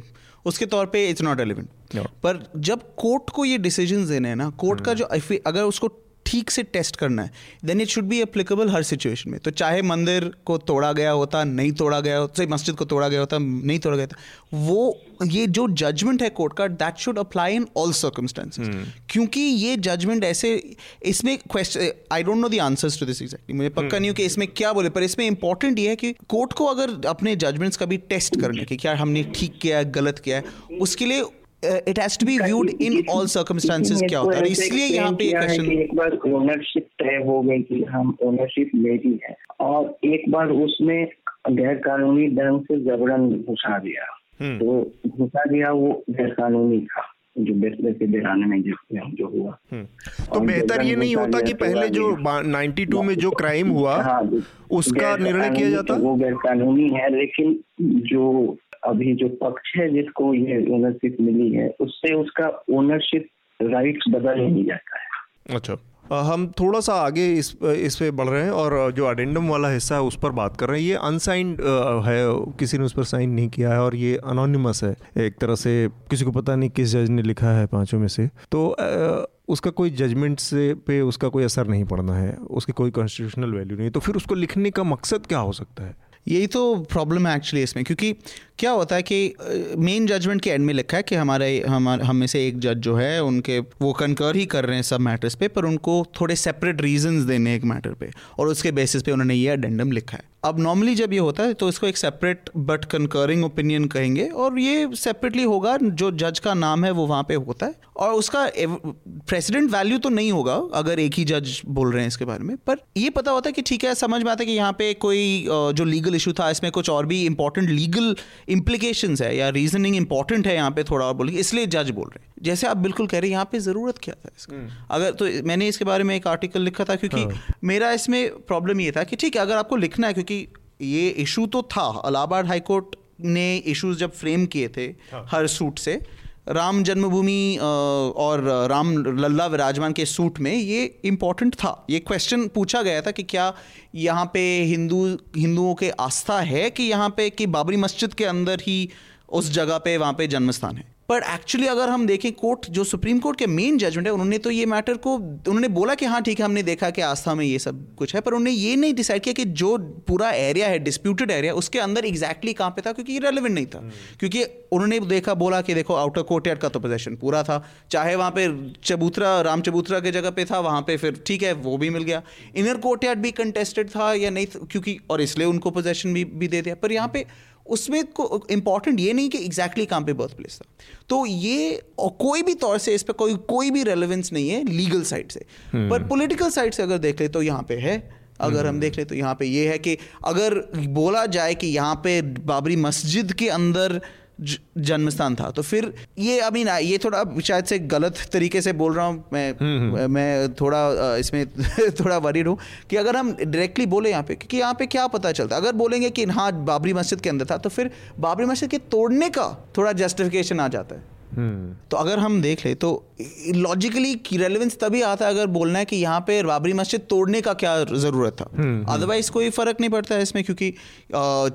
उसके तौर पे इट्स नॉट रेलिवेंट पर जब कोर्ट को ये डिसीज़न देने हैं ना कोर्ट का hmm. जो अगर उसको ठीक से टेस्ट करना है then it should be applicable her situation में। तो चाहे मंदिर को तोड़ा गया होता नहीं तोड़ा गया होता मस्जिद को तोड़ा गया होता नहीं तोड़ा गया था वो ये जो जजमेंट है कोर्ट का that should apply in all circumstances क्योंकि ये जजमेंट ऐसे इसमें question I don't know the answers to this exactly मुझे पक्का hmm. नहीं हो कि इसमें क्या बोले पर इसमें इंपॉर्टेंट ये है कि कोर्ट को अगर अपने जजमेंट्स का भी टेस्ट करने की क्या हमने ठीक किया है गलत किया है उसके लिए it has to be viewed in all circumstances क्या होता है? इसलिए यहाँ पे क्वेश्चन एक बार ओनरशिप तय हो गई कि हम ओनरशिप ले ली है। और एक बार उसमें गैर कानूनी ढंग से जबरन घुसा दिया। हम्म। तो घुसा दिया वो गैर कानूनी था जो में जो, जो हुआ। हम्म। तो बेहतर ये नहीं होता कि पहले जो 92 में जो क्राइम हुआ हाँ, उसका निर्णय किया जाता? वो गैर कानूनी है लेकिन जो अभी जो पक्ष है जिसको ये ओनरशिप मिली है उससे उसका ओनरशिप राइट्स बदल नहीं जाता है। अच्छा। हम थोड़ा सा आगे इस इस पे बढ़ रहे हैं और जो अडेंडम वाला हिस्सा है उस पर बात कर रहे हैं। ये अनसाइंड है किसी ने उस पर साइन नहीं किया है और ये अनोनिमस है एक तरह से किसी को पता नहीं किस जज ने लिखा है पाँचों में से। तो उसका कोई जजमेंट से पे उसका कोई असर नहीं पड़ना है उसकी कोई कॉन्स्टिट्यूशनल वैल्यू नहीं तो फिर उसको लिखने का मकसद क्या हो सकता है? यही तो प्रॉब्लम है एक्चुअली इसमें क्योंकि क्या होता है कि मेन जजमेंट के एंड में लिखा है कि हमारे हम हम में से एक जज जो है, उनके, वो कंकर ही कर रहे हैं सब मैटर्स पे, पर उनको थोड़े सेपरेट रीजंस देने एक मैटर पे, और उसके बेसिस पे उन्होंने ये अडेंडम लिखा है। अब नॉर्मली जब ये होता है तो इसको एक सेपरेट बट कंकरिंग ओपिनियन कहेंगे, और ये सेपरेटली होगा, जो जज का नाम है, वो वहाँ पे होता है। और उसका प्रेसिडेंट वैल्यू तो नहीं होगा, अगर एक ही जज बोल रहे हैं इसके बारे में, पर ये पता होता है कि ठीक है, समझ में आता है कि यहाँ पे कोई जो लीगल इशू था, इसमें कुछ और भी इंपॉर्टेंट लीगल इम्प्लीकेशन है या रीजनिंग इंपॉर्टेंट है यहाँ पे थोड़ा और बोलिए इसलिए जज बोल रहे हैं जैसे आप बिल्कुल कह रहे हैं यहाँ पे ज़रूरत क्या था इसका हम्म। अगर तो मैंने इसके बारे में एक आर्टिकल लिखा था क्योंकि हाँ। मेरा इसमें प्रॉब्लम ये था कि ठीक है अगर आपको लिखना है क्योंकि ये इशू तो था अलाहाबाद हाईकोर्ट ने इश्यूज़ जब फ्रेम किए थे हाँ। हर सूट से राम जन्मभूमि और राम लल्ला विराजमान के सूट में ये इंपॉर्टेंट था। ये क्वेश्चन पूछा गया था कि क्या यहाँ पे हिंदू, हिंदुओं के आस्था है कि यहाँ पे कि बाबरी मस्जिद के अंदर ही उस जगह पे वहाँ पे जन्म स्थान है? पर एक्चुअली अगर हम देखें कोर्ट जो सुप्रीम कोर्ट के मेन जजमेंट है उन्होंने तो ये मैटर को उन्होंने बोला कि हाँ ठीक है हमने देखा कि आस्था में ये सब कुछ है पर उन्होंने ये नहीं डिसाइड किया कि जो पूरा एरिया है डिस्प्यूटेड एरिया उसके अंदर एग्जैक्टली कहाँ पे था क्योंकि ये रेलिवेंट नहीं था। Hmm. क्योंकि उन्होंने देखा बोला कि देखो आउटर कोर्ट यार्ड का तो पोजेशन पूरा था। चाहे वहाँ पे चबूतरा राम चबूतरा के जगह पे था वहाँ पे फिर ठीक है वो भी मिल गया। इनर कोर्ट यार्ड भी कंटेस्टेड था या नहीं क्योंकि और इसलिए उनको पोजेशन भी, भी दे दिया। पर यहाँ पे उसमें को इंपॉर्टेंट ये नहीं कि एग्जैक्टली कहाँ पे बर्थ प्लेस था तो ये और कोई भी तौर से इस पर कोई कोई भी रेलिवेंस नहीं है लीगल साइड से hmm. पर पॉलिटिकल साइड से अगर देख ले तो यहाँ पे है अगर हम हम्म। देख ले तो यहाँ पे ये है कि अगर बोला जाए कि यहाँ पे बाबरी मस्जिद के अंदर जन्म स्थान था तो फिर ये आई मीन ये थोड़ा शायद से गलत तरीके से बोल रहा हूँ मैं हम्म, हम्म। मैं थोड़ा इसमें थोड़ा वरीड हूँ कि अगर हम डायरेक्टली बोले यहाँ पे क्योंकि यहाँ पे क्या पता चलता अगर बोलेंगे कि हाँ बाबरी मस्जिद के अंदर था तो फिर बाबरी मस्जिद के तोड़ने का थोड़ा जस्टिफिकेशन आ जाता है। तो अगर हम देख ले तो लॉजिकली रेलेवेंस तभी आता है अगर बोलना है कि यहाँ पे बाबरी मस्जिद तोड़ने का क्या ज़रूरत था। अदरवाइज़ हम्म, हम्म। कोई फ़र्क नहीं पड़ता है इसमें क्योंकि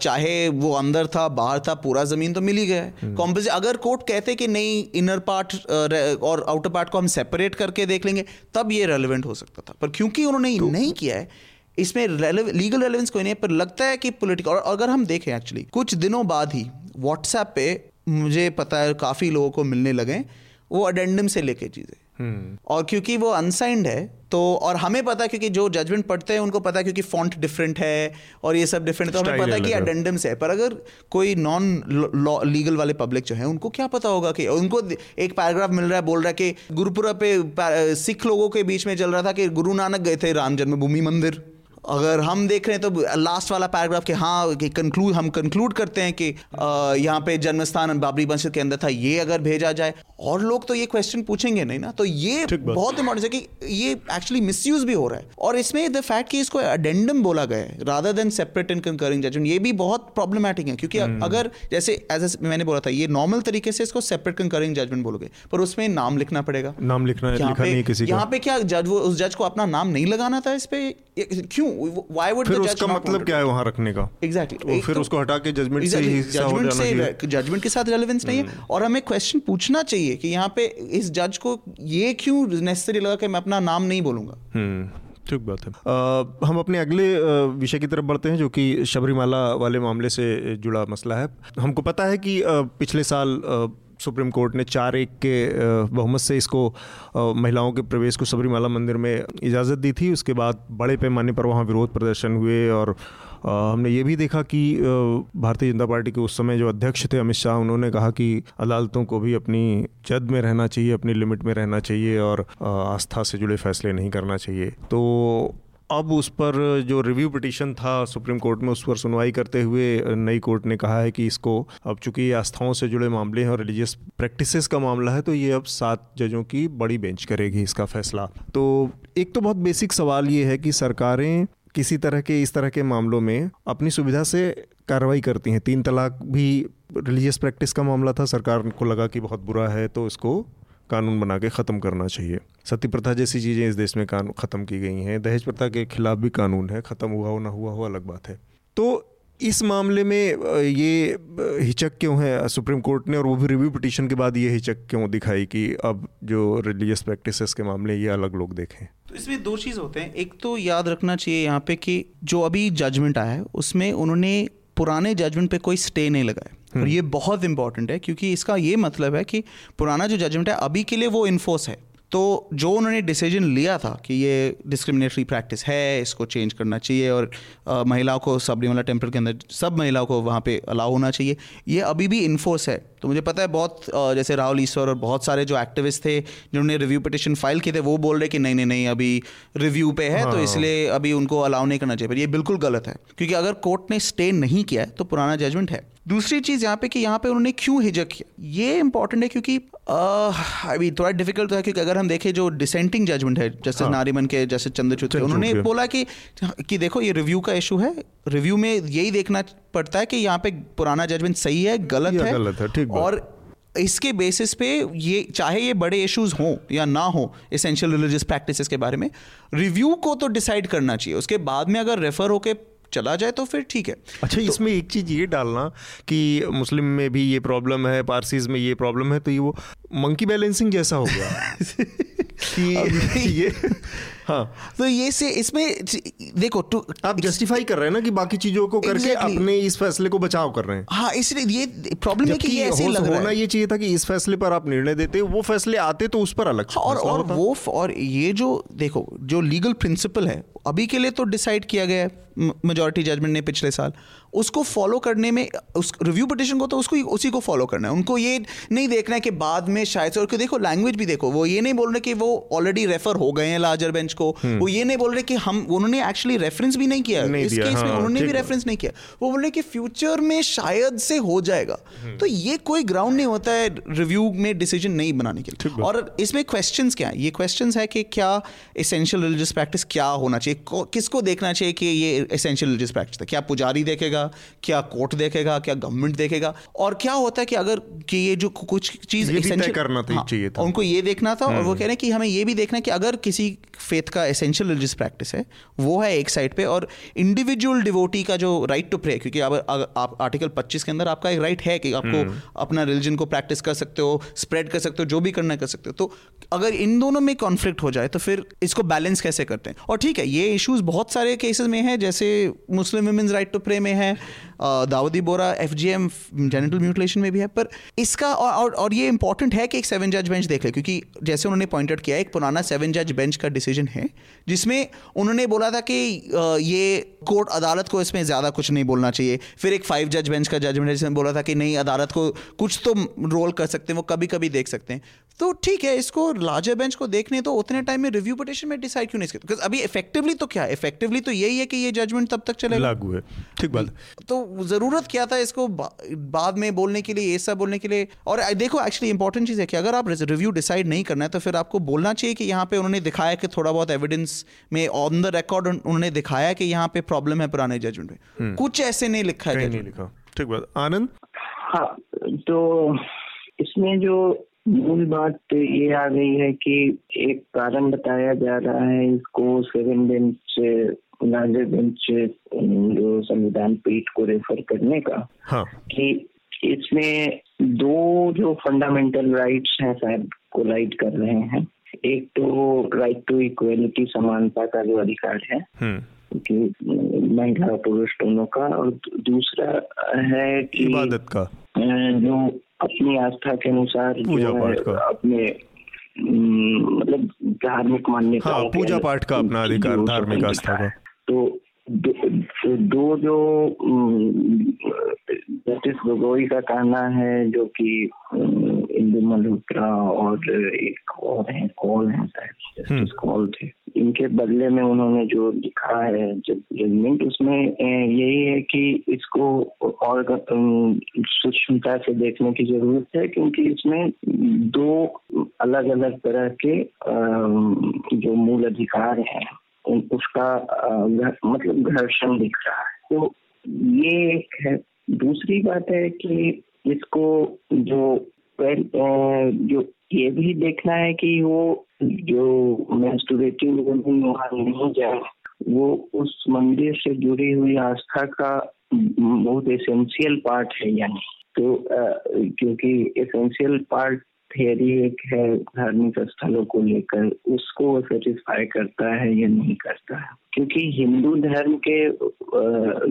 चाहे वो अंदर था बाहर था पूरा ज़मीन तो मिल ही गया है। कॉम्पोजिट अगर कोर्ट कहते कि नहीं इनर पार्ट और आउटर पार्ट को हम सेपरेट करके देख लेंगे तब ये रेलिवेंट हो सकता था। पर क्योंकि उन्होंने तो, नहीं किया है इसमें लीगल रेलिवेंस कोई नहीं है पर लगता है कि पोलिटिकल और अगर हम देखें एक्चुअली कुछ दिनों बाद ही व्हाट्सएप पे मुझे पता है काफ़ी लोगों को मिलने लगे वो अडेंडम से लेके चीज़ें। हम्म। और क्योंकि वो अनसाइंड है तो और हमें पता है क्योंकि जो जजमेंट पढ़ते हैं उनको पता है क्योंकि फॉन्ट डिफरेंट है और ये सब डिफरेंट तो हमें पता है कि अडेंडम से है। पर अगर कोई नॉन लीगल वाले पब्लिक जो है उनको क्या पता होगा कि उनको एक पैराग्राफ मिल रहा है बोल रहा है कि गुरुपुरा पे सिख लोगों के बीच में चल रहा था कि गुरु नानक गए थे राम जन्मभूमि मंदिर। अगर हम देख रहे हैं तो लास्ट वाला पैराग्राफ के हाँ कि कंक्लूड हम कंक्लूड करते हैं कि यहाँ पे जन्म स्थान बाबरी मस्जिद के अंदर था ये अगर भेजा जाए। और लोग तो ये क्वेश्चन पूछेंगे नहीं ना? तो ये बहुत इंपॉर्टेंट है कि ये एक्चुअली मिसयूज भी हो रहा है। और इसमें द फैक्ट कि इसको अडेंडम बोला गया है rather than separate and concurring judgment ये भी बहुत प्रॉब्लमैटिक है। क्योंकि hmm. अगर जैसे एज मैंने बोला था ये नॉर्मल तरीके से इसको सेपरेट कंकरिंग जजमेंट बोलोगे पर उसमें नाम लिखना पड़ेगा। नाम लिखना यहाँ पे यहाँ पे क्या जज वो उस जज को अपना नाम नहीं लगाना था इस पर क्यों? व्हाई वुड फिर उसका मतलब क्या है वहाँ रखने का? एग्जैक्टली फिर तो उसको हटा के जजमेंट से ही जजमेंट से जजमेंट के साथ रेलेवेंस नहीं है। hmm. और हमें क्वेश्चन पूछना चाहिए कि यहाँ पे इस जज को ये क्यों नेसेसरी लगा कि मैं अपना नाम नहीं बोलूँगा? हम्म, ठीक बात है। आ, हम अपने अगले विषय की तरफ़ बढ़ते हैं जो कि शबरीमाला वाले मामले से जुड़ा मसला है। हमको पता है कि पिछले साल सुप्रीम कोर्ट ने चार एक के बहुमत से इसको महिलाओं के प्रवेश को सबरीमाला मंदिर में इजाज़त दी थी। उसके बाद बड़े पैमाने पर वहाँ विरोध प्रदर्शन हुए और हमने ये भी देखा कि भारतीय जनता पार्टी के उस समय जो अध्यक्ष थे अमित शाह, उन्होंने कहा कि अदालतों को भी अपनी जद में रहना चाहिए, अपनी लिमिट में रहना चाहिए और आस्था से जुड़े फैसले नहीं करना चाहिए। तो अब उस पर जो रिव्यू पिटीशन था सुप्रीम कोर्ट में, उस पर सुनवाई करते हुए नई कोर्ट ने कहा है कि इसको, अब चूँकि आस्थाओं से जुड़े मामले हैं और रिलीजियस प्रैक्टिसेस का मामला है तो ये अब सात जजों की बड़ी बेंच करेगी इसका फैसला। तो एक तो बहुत बेसिक सवाल ये है कि सरकारें किसी तरह के, इस तरह के मामलों में अपनी सुविधा से कार्रवाई करती हैं। तीन तलाक भी रिलीजियस प्रैक्टिस का मामला था, सरकार को लगा कि बहुत बुरा है तो इसको कानून बना के ख़त्म करना चाहिए। सती प्रथा जैसी चीज़ें इस देश में कानून ख़त्म की गई हैं। दहेज प्रथा के खिलाफ भी कानून है। ख़त्म हुआ हो, ना हुआ हो, अलग बात है। तो इस मामले में ये हिचक क्यों है? सुप्रीम कोर्ट ने और वो भी रिव्यू पिटीशन के बाद ये हिचक क्यों दिखाई कि अब जो रिलीजियस प्रैक्टिसेस के मामले ये अलग लोग देखें। तो इसमें दो चीज़ होते हैं। एक तो याद रखना चाहिए यहाँ पे कि जो अभी जजमेंट आया है, उसमें उन्होंने पुराने जजमेंट पे कोई स्टे नहीं लगाया। और हम्म। ये बहुत इंपॉर्टेंट है क्योंकि इसका ये मतलब है कि पुराना जो जजमेंट है अभी के लिए वो इन्फोर्स है तो जो उन्होंने डिसीज़न लिया था कि ये डिस्क्रिमिनेटरी प्रैक्टिस है इसको चेंज करना चाहिए और आ, महिलाओं को सबरीमला टेंपल के अंदर सब महिलाओं को वहाँ पे अलाउ होना चाहिए ये अभी भी इन्फोर्स है तो मुझे पता है बहुत जैसे राहुल ईश्वर और बहुत सारे जो एक्टिविस्ट थे जिन्होंने रिव्यू पिटिशन फ़ाइल किए थे वो बोल रहे कि नहीं नहीं नहीं अभी रिव्यू पे है तो हाँ। तो इसलिए अभी उनको अलाउ नहीं करना चाहिए पर ये बिल्कुल गलत है क्योंकि अगर कोर्ट ने स्टे नहीं किया है तो पुराना जजमेंट है दूसरी चीज़ यहाँ पे कि यहाँ पे उन्होंने क्यों हिजक किया? ये इंपॉर्टेंट है क्योंकि अभी थोड़ा डिफ़िकल्ट है क्योंकि अगर हम देखें जो डिसेंटिंग जजमेंट है जैसे हाँ। नारीमन के जैसे चंद्रचूड के उन्होंने बोला कि कि देखो ये रिव्यू का इशू है रिव्यू में यही देखना पड़ता है कि यहाँ पे पुराना जजमेंट सही है गलत है गलत है ठीक और इसके बेसिस पे ये चाहे ये बड़े इश्यूज़ हों या ना हो एसेंशियल रिलीजियस प्रैक्टिसेस के बारे में रिव्यू को तो डिसाइड करना चाहिए। उसके बाद में अगर रेफर होके चला जाए तो फिर ठीक है। अच्छा तो, इसमें एक चीज़ ये डालना कि मुस्लिम में भी ये प्रॉब्लम है पारसीज में ये प्रॉब्लम है तो ये वो मंकी बैलेंसिंग जैसा हो गया। कि ये हाँ। तो ये से इसमें देखो टू आप जस्टिफाई कर रहे हैं ना कि बाकी चीज़ों को करके exactly. अपने इस फैसले को बचाव कर रहे हैं। हाँ इसलिए ये प्रॉब्लम है कि ये ऐसे लग रहा है। ये चाहिए था कि इस फैसले पर आप निर्णय देते वो फैसले आते तो उस पर अलग हाँ, और और वो और ये जो देखो जो लीगल प्रिंसिपल है अभी के लिए तो डिसाइड किया गया है मेजोरिटी जजमेंट ने पिछले साल। उसको फॉलो करने में उस रिव्यू पिटिशन को तो उसको उसी को फॉलो करना है। उनको ये नहीं देखना है कि बाद में शायद से और देखो लैंग्वेज भी देखो वो ये नहीं बोल रहे कि वो ऑलरेडी रेफर हो गए हैं लार्जर बेंच को। हम्म। वो ये नहीं बोल रहे कि हम उन्होंने एक्चुअली रेफरेंस भी नहीं किया। नहीं इस केस हाँ, में उन्होंने भी रेफरेंस नहीं किया। वो बोल रहे कि फ्यूचर में शायद से हो जाएगा। हम्म। तो ये कोई ग्राउंड नहीं होता है रिव्यू में डिसीज़न नहीं बनाने के लिए। और इसमें क्वेश्चन क्या है? ये क्वेश्चन है कि क्या इसेंशियल रिलीजियस प्रैक्टिस क्या होना चाहिए? किसको देखना चाहिए कि ये एसेंशियल रिलीजियस प्रैक्टिस है? क्या पुजारी देखेगा? क्या कोर्ट देखेगा क्या गवर्नमेंट देखेगा और क्या होता है कि अगर कि ये जो कुछ चीज़ करना था, हाँ, चाहिए था उनको ये देखना था और वो हम्म। कह रहे हैं कि हमें ये भी देखना है कि अगर किसी फेथ का एसेंशियल रिलीजियस प्रैक्टिस है वो है एक साइड पे और इंडिविजुअल डिवोटी का जो राइट टू प्रे क्योंकि अब आप आर्टिकल 25 के अंदर आपका एक राइट है कि आपको हम्म। अपना रिलीजन को प्रैक्टिस कर सकते हो स्प्रेड कर सकते हो जो भी करना कर सकते हो तो अगर इन दोनों में कॉन्फ्लिक्ट हो जाए तो फिर इसको बैलेंस कैसे करते हैं और ठीक है ये इश्यूज़ बहुत सारे केसेस में है जैसे Muslim women's right to pray में है Dawoodi Bohra F G M genital mutilation में भी है पर इसका और, और, और ये इंपॉर्टेंट है कि एक सेवन जज बेंच देख ले क्योंकि जैसे उन्होंने पॉइंट आउट किया एक पुराना सेवन जज बेंच का डिसीज़न है जिसमें उन्होंने बोला था कि ये कोर्ट अदालत को इसमें ज़्यादा कुछ नहीं बोलना चाहिए। फिर एक फाइव जज बेंच का जजमेंट जिसमें बोला था कि नहीं अदालत को कुछ तो रोल कर सकते हैं वो कभी कभी देख सकते हैं। तो ठीक है इसको लार्जर बेंच को देखने तो उतने टाइम में रिव्यू पिटिशन में डिसाइड क्यों नहीं सकते बिकॉज़ अभी इफेक्टिवली तो क्या इफेक्टिवली तो यही है कि ये जजमेंट तब तक चलेगा लागू है। ठीक बात। तो ज़रूरत क्या था इसको बा, बाद में बोलने के लिए ये सब बोलने के लिए? और देखो एक्चुअली इंपॉर्टेंट चीज़ है कि अगर आप रिव्यू डिसाइड नहीं करना है तो फिर आपको बोलना चाहिए कि यहाँ पे उन्होंने दिखाया कि थोड़ा बहुत एविडेंस में ऑन द रिकॉर्ड उन्होंने दिखाया कि यहाँ पे प्रॉब्लम है पुराने जजमेंट में। हम्म। कुछ ऐसे नहीं लिखा है नहीं लिखा। ठीक बात। आनंद? हाँ तो इसमें जो मूल बात ये आ गई है कि एक कारण बताया जा रहा है इसको सेवन बेंच लार्जर बेंच जो संविधान पीठ को रेफर करने का हाँ. कि इसमें दो जो फंडामेंटल राइट्स हैं शायद कोलाइड कर रहे हैं एक तो राइट टू इक्वलिटी समानता का जो अधिकार है हम्म। कि महिला पुरुष दोनों का और दूसरा है कि इबादत का जो अपनी आस्था के अनुसार जो है अपने मतलब धार्मिक मान्यता हाँ, पूजा पाठ का अपना अधिकार धार्मिक आस्था का। तो दो, दो जो जस्टिस गोगोई का कहना है जो कि इंदु मल्होत्रा और एक और है कॉल है शायद जस्टिस कॉल थे। इनके बदले में उन्होंने जो लिखा है जजमेंट उसमें यही है कि इसको और सूक्ष्मता से देखने की ज़रूरत है, क्योंकि इसमें दो अलग अलग तरह के जो मूल अधिकार हैं उसका मतलब घर्षण दिख रहा है। तो ये एक है। दूसरी बात है कि इसको जो जो ये भी देखना है कि वो जो मैं वुमेन वहाँ नहीं जाए, वो उस मंदिर से जुड़ी हुई आस्था का बहुत एसेंशियल पार्ट है यानी। तो क्योंकि एसेंशियल पार्ट थियरी एक है धार्मिक स्थलों को लेकर उसको सेटिस्फाई करता है या नहीं करता है? क्योंकि हिंदू धर्म के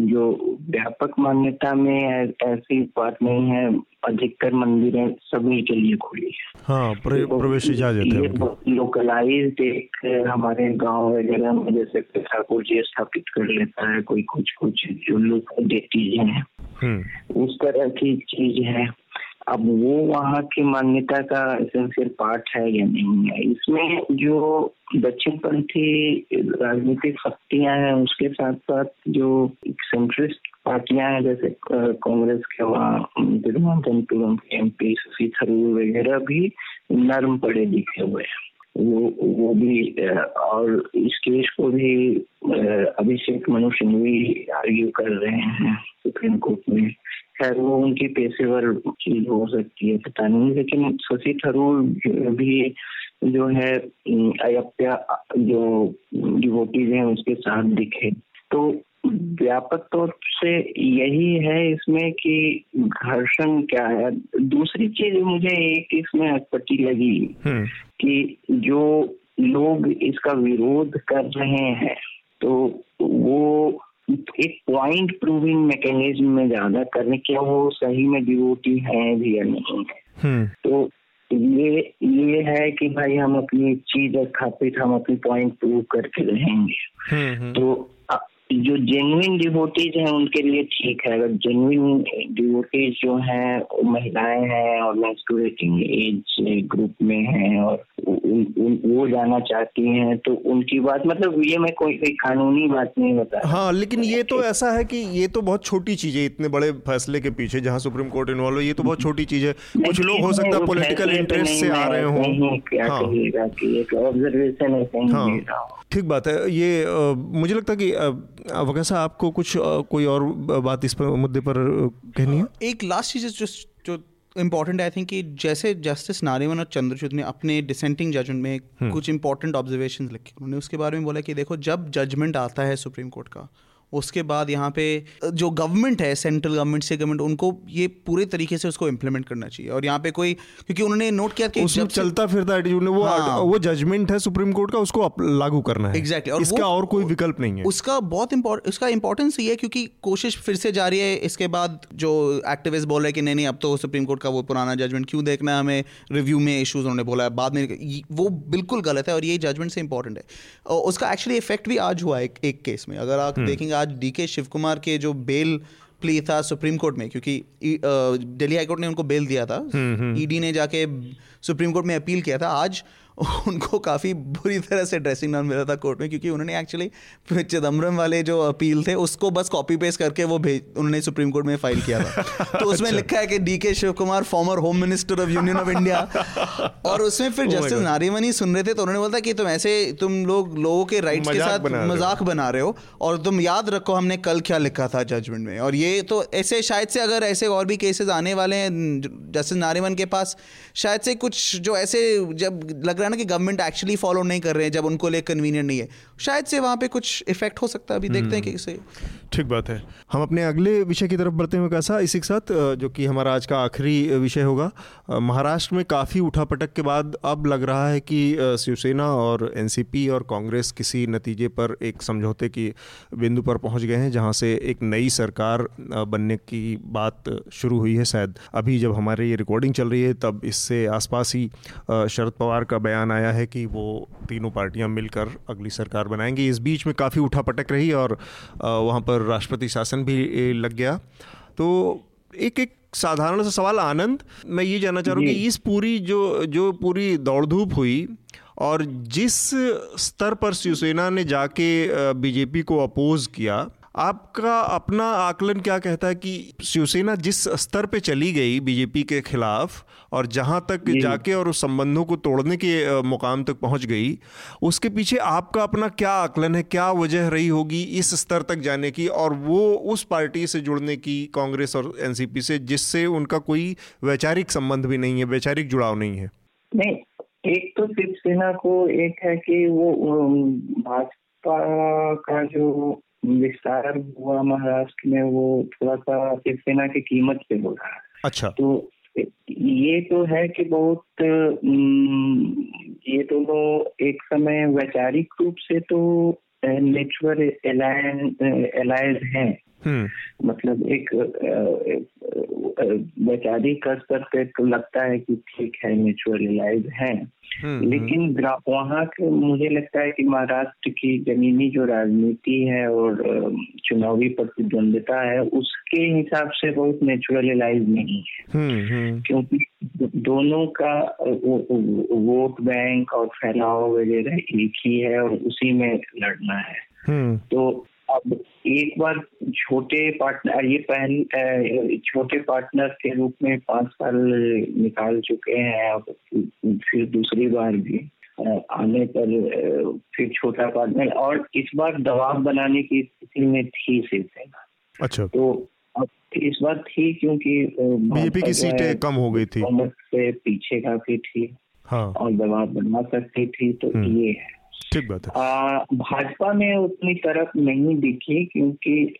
जो व्यापक मान्यता में ऐसी बात नहीं है अधिकतर मंदिरें सभी के लिए खुली है। हाँ प्र, तो प्रवेश इजाज़त है लोकलाइज एक हमारे गाँव वगैरह में जैसे ठाकुर जी स्थापित कर लेता है कोई कुछ कुछ जो लोग देती है। उस तरह की चीज़ है। अब वो वहाँ की मान्यता का एसेंशियल पार्ट है या नहीं है? इसमें जो दक्षिण पंथी राजनीतिक शक्तियाँ हैं, उसके साथ साथ जो सेंट्रिस्ट पार्टियाँ हैं, जैसे कांग्रेस के वहाँ तिरुवनंतपुरम के एम पी शशि थरूर वगैरह भी नर्म पड़े लिखे हुए हैं। वो वो भी और इस केस को भी अभिषेक मनु सिंघवी आर्ग्यू कर रहे हैं सुप्रीम कोर्ट में। खैर, वो उनकी पेशेवर चीज़ हो सकती है, पता नहीं, लेकिन शशि थरूर भी जो है अयप्या जो डिवोटीज हैं, उसके साथ दिखे। तो व्यापक तौर से यही है इसमें कि घर्षण क्या है दूसरी चीज़ मुझे एक इसमें अटपटी लगी हम्म। कि जो लोग इसका विरोध कर रहे हैं तो वो एक पॉइंट प्रूविंग मैकेनिज्म में ज़्यादा करने क्या वो सही में डिवोटी है भी या नहीं है हम्म। तो ये ये है कि भाई हम अपनी चीज़ स्थापित हम अपनी पॉइंट प्रूव करके रहेंगे हम्म, तो जो जेन्युइन डिवोटीज हैं उनके लिए ठीक है। अगर जेन्युइन डिवोटीज जो हैं महिलाएँ हैं और मेंस्ट्रुएटिंग एज ग्रुप में हैं और उन, उन, वो जाना चाहती हैं तो उनकी बात मतलब ये मैं कोई कोई कानूनी बात नहीं बता हाँ लेकिन ये तो ऐसा है कि ये तो बहुत छोटी चीज़ है इतने बड़े फैसले के पीछे जहाँ सुप्रीम कोर्ट इन्वॉल्व है ये तो बहुत छोटी चीज़ है। कुछ लोग हो सकता है पोलिटिकल इंटरेस्ट से आ रहे हो। ऑब्जर्वेशन है हाँ। ठीक बात है ये मुझे लगता है कि वैसा आपको कुछ कोई और बात इस पर मुद्दे पर कहनी है एक लास्ट चीज़ जो जो इंपॉर्टेंट आई थिंक कि जैसे जस्टिस नारीवन और चंद्रचूड ने अपने डिसेंटिंग जजमेंट में हम्म। कुछ इंपॉर्टेंट ऑब्जर्वेशन लिखे उन्होंने उसके बारे में बोला कि देखो जब जजमेंट आता है सुप्रीम कोर्ट का उसके बाद यहाँ पे जो गवर्नमेंट है सेंट्रल गवर्नमेंट से गवर्नमेंट उनको ये पूरे तरीके से उसको इम्प्लीमेंट करना चाहिए। और यहाँ पे कोई क्योंकि उन्होंने नोट किया कि उसमें चलता फिरता एटीट्यूड वो हाँ, वो जजमेंट है सुप्रीम कोर्ट का उसको लागू करना है। एग्जैक्टली exactly, और इसका और कोई विकल्प नहीं है। उसका बहुत उसका इंपॉर्टेंस ये है क्योंकि कोशिश फिर से जारी है इसके बाद जो एक्टिविस्ट बोल रहे कि नहीं नहीं अब तो सुप्रीम कोर्ट का वो पुराना जजमेंट क्यों देखना है हमें? रिव्यू में इशूज उन्होंने बोला है बाद में वो बिल्कुल गलत है और ये जजमेंट से इंपॉर्टेंट है। उसका एक्चुअली इफ़ेक्ट भी आज हुआ है एक केस में। अगर आप हम्म। देखेंगे आज डी के शिव कुमार के जो बेल प्ली था सुप्रीम कोर्ट में क्योंकि दिल्ली हाईकोर्ट ने उनको बेल दिया था ईडी हम्म, हम्म। ने जाके सुप्रीम कोर्ट में अपील किया था आज उनको काफ़ी बुरी तरह से ड्रेसिंग डाउन मिला था कोर्ट में क्योंकि उन्होंने एक्चुअली चिदम्बरम वाले जो अपील थे उसको बस कॉपी पेस्ट करके वो भेज उन्होंने सुप्रीम कोर्ट में फ़ाइल किया था। तो उसमें अच्छा। लिखा है कि D K Shiv Kumar former home minister of union of India और उसमें फिर जस्टिस oh नारीमनी सुन रहे थे तो उन्होंने बोला कि तुम ऐसे तुम लोग लोगों के राइट्स के साथ मज़ाक बना रहे हो और तुम याद रखो हमने कल क्या लिखा था जजमेंट में। और ये तो ऐसे शायद से अगर ऐसे और भी केसेस आने वाले हैं जस्टिस नारीमन के पास शायद से कुछ जो ऐसे जब लग रहा है ना कि गवर्नमेंट एक्चुअली फॉलो नहीं कर रहे हैं, जब उनको लिए कन्वीनियंट नहीं है। शायद से वहाँ पे कुछ इफ़ेक्ट हो सकता है अभी देखते हैं कि इसे ठीक बात है। हम अपने अगले विषय की तरफ़ बढ़ते हुए कैसा इसी के साथ जो कि हमारा आज का आखिरी विषय होगा महाराष्ट्र में काफ़ी उठापटक के बाद अब लग रहा है कि शिवसेना और एनसीपी और कांग्रेस किसी नतीजे पर एक समझौते की बिंदु पर पहुँच गए हैं जहाँ से एक नई सरकार बनने की बात शुरू हुई है शायद। अभी जब हमारे ये रिकॉर्डिंग चल रही है तब इससे आसपास ही शरद पवार का बयान आया है कि वो तीनों पार्टियाँ मिलकर अगली सरकार बनाएँगी। इस बीच में काफ़ी उठापटक रही और वहाँ पर राष्ट्रपति शासन भी लग गया। तो एक एक साधारण सा सवाल आनंद मैं ये जानना चाह रहा हूँ कि इस पूरी जो जो पूरी दौड़ धूप हुई और जिस स्तर पर शिवसेना ने जाके बीजेपी को अपोज किया आपका अपना आकलन क्या कहता है कि शिवसेना जिस स्तर पे चली गई बीजेपी के खिलाफ और जहाँ तक जाके और उस संबंधों को तोड़ने के मुकाम तक पहुँच गई उसके पीछे आपका अपना क्या आकलन है क्या वजह रही होगी इस स्तर तक जाने की और वो उस पार्टी से जुड़ने की कांग्रेस और एनसीपी से जिससे उनका कोई वैचारिक संबंध भी नहीं है वैचारिक जुड़ाव नहीं है? नहीं एक तो शिवसेना को एक है कि वो भाजपा का जो विस्तार हुआ महाराष्ट्र में वो थोड़ा सा शिवसेना की कीमत पे हो रहा है अच्छा तो ये तो है कि बहुत ये दोनों एक समय वैचारिक रूप से तो नेचुरल एलायंस हैं। मतलब एक वैचारिक स्तर पे तो लगता है कि ठीक है नेचुरलाइज है। हम्म, लेकिन वहाँ के मुझे लगता है कि महाराष्ट्र की जमीनी जो राजनीति है और चुनावी प्रतिद्वंदता है उसके हिसाब से बहुत नेचुरलाइज नहीं है। हम्म, क्योंकि दोनों का वोट बैंक और फैलाव वगैरह एक ही है और उसी में लड़ना है। तो अब एक बार छोटे पार्टनर ये पहले छोटे पार्टनर के रूप में पाँच साल निकाल चुके हैं अब फिर दूसरी बार भी आने पर फिर छोटा पार्टनर और इस बार दबाव बनाने की स्थिति में थी शिवसेना अच्छा। तो अब इस बार थी क्योंकि बीजेपी की सीटें कम हो गई थी। से पीछे काफ़ी थी हाँ। और दबाव बना सकती थी तो हम्म। ये है। ठीक बात है। भाजपा में उतनी तरफ़ नहीं दिखी क्योंकि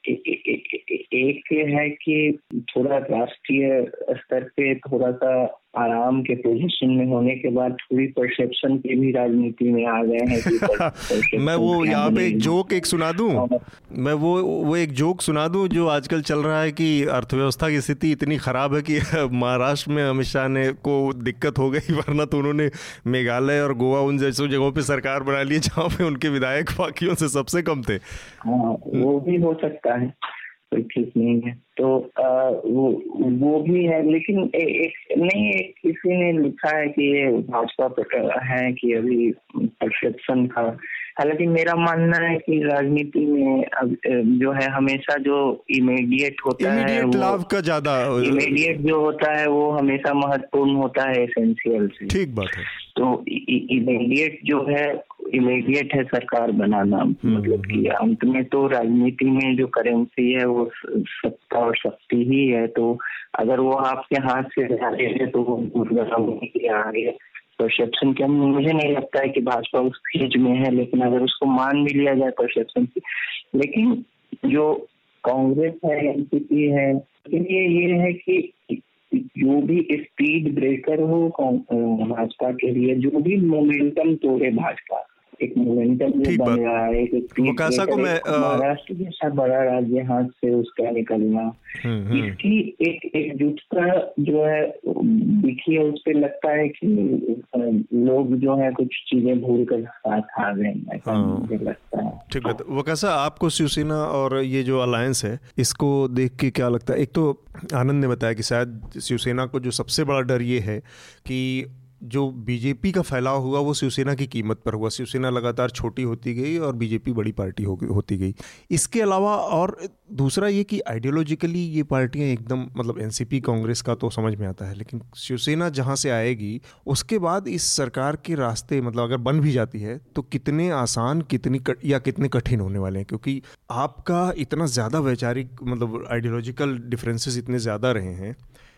एक है कि थोड़ा राष्ट्रीय स्तर पे थोड़ा सा आराम के पोजीशन में होने के बाद थोड़ी परसेप्शन के भी राजनीति में आ गए हैं मैं वो यहाँ पे एक जोक एक सुना दूँ हाँ। मैं वो वो एक जोक सुना दूँ जो आजकल चल रहा है कि अर्थव्यवस्था की स्थिति इतनी खराब है कि महाराष्ट्र में अमित शाह ने को दिक्कत हो गई वरना तो उन्होंने मेघालय और गोवा उन जैसों जगहों पे सरकार बना ली जहाँ पे उनके विधायक बाकियों से सबसे कम थे हाँ वो भी हो सकता है कोई ठीक नहीं है। तो आ, वो वो भी है लेकिन ए, एक नहीं एक किसी ने लिखा है कि ये भाजपा है कि अभी परसेप्शन का हालाँकि मेरा मानना है कि राजनीति में अब जो है हमेशा जो इमीडिएट होता immediate है लाभ का ज़्यादा इमीडिएट जो होता है वो हमेशा महत्वपूर्ण होता है एसेंशियल से। ठीक बात है। तो इमीडिएट जो है इमीडिएट है सरकार बनाना। हम्म, मतलब कि हम्म। अंत में तो राजनीति में जो करेंसी है वो सत्ता और शक्ति ही है। तो अगर वो आपके हाथ से जा रहे हैं तो वो के आगे परसेप्शन के। मुझे नहीं लगता है कि भाजपा उस फ़ेज़ में है, लेकिन अगर उसको मान भी लिया जाए परसेप्शन की लेकिन जो कांग्रेस है, एनसीपी है ये ये है कि जो भी स्पीड ब्रेकर हो भाजपा के लिए, जो भी मोमेंटम तोड़े भाजपा। एक मोमेंटम जो बन रहा है एक को मैं महाराष्ट्र जैसा बड़ा राज्य हाथ से उसका निकलना। हम्म, हम्म। इसकी एक एकजुटता जो है दिखी है उस पर लगता है कि लोग जो है कुछ चीज़ें भूल कर साथ आ गए हाँ। मुझे लगता है। ठीक है वो कैसा आपको शिवसेना और ये जो अलायंस है इसको देख के क्या लगता है? एक तो आनंद ने बताया कि शायद शिवसेना को जो सबसे बड़ा डर ये है कि जो बीजेपी का फैलाव हुआ वो शिवसेना की कीमत पर हुआ। शिवसेना लगातार छोटी होती गई और बीजेपी बड़ी पार्टी हो होती गई। इसके अलावा और दूसरा ये कि आइडियोलॉजिकली ये पार्टियाँ एकदम मतलब एनसीपी कांग्रेस का तो समझ में आता है लेकिन शिवसेना जहाँ से आएगी उसके बाद इस सरकार के रास्ते मतलब अगर बन भी जाती है तो कितने आसान कितनी कट, या कितने कठिन होने वाले हैं? क्योंकि आपका इतना ज़्यादा वैचारिक मतलब आइडियोलॉजिकल डिफरेंसेस इतने ज़्यादा रहे हैं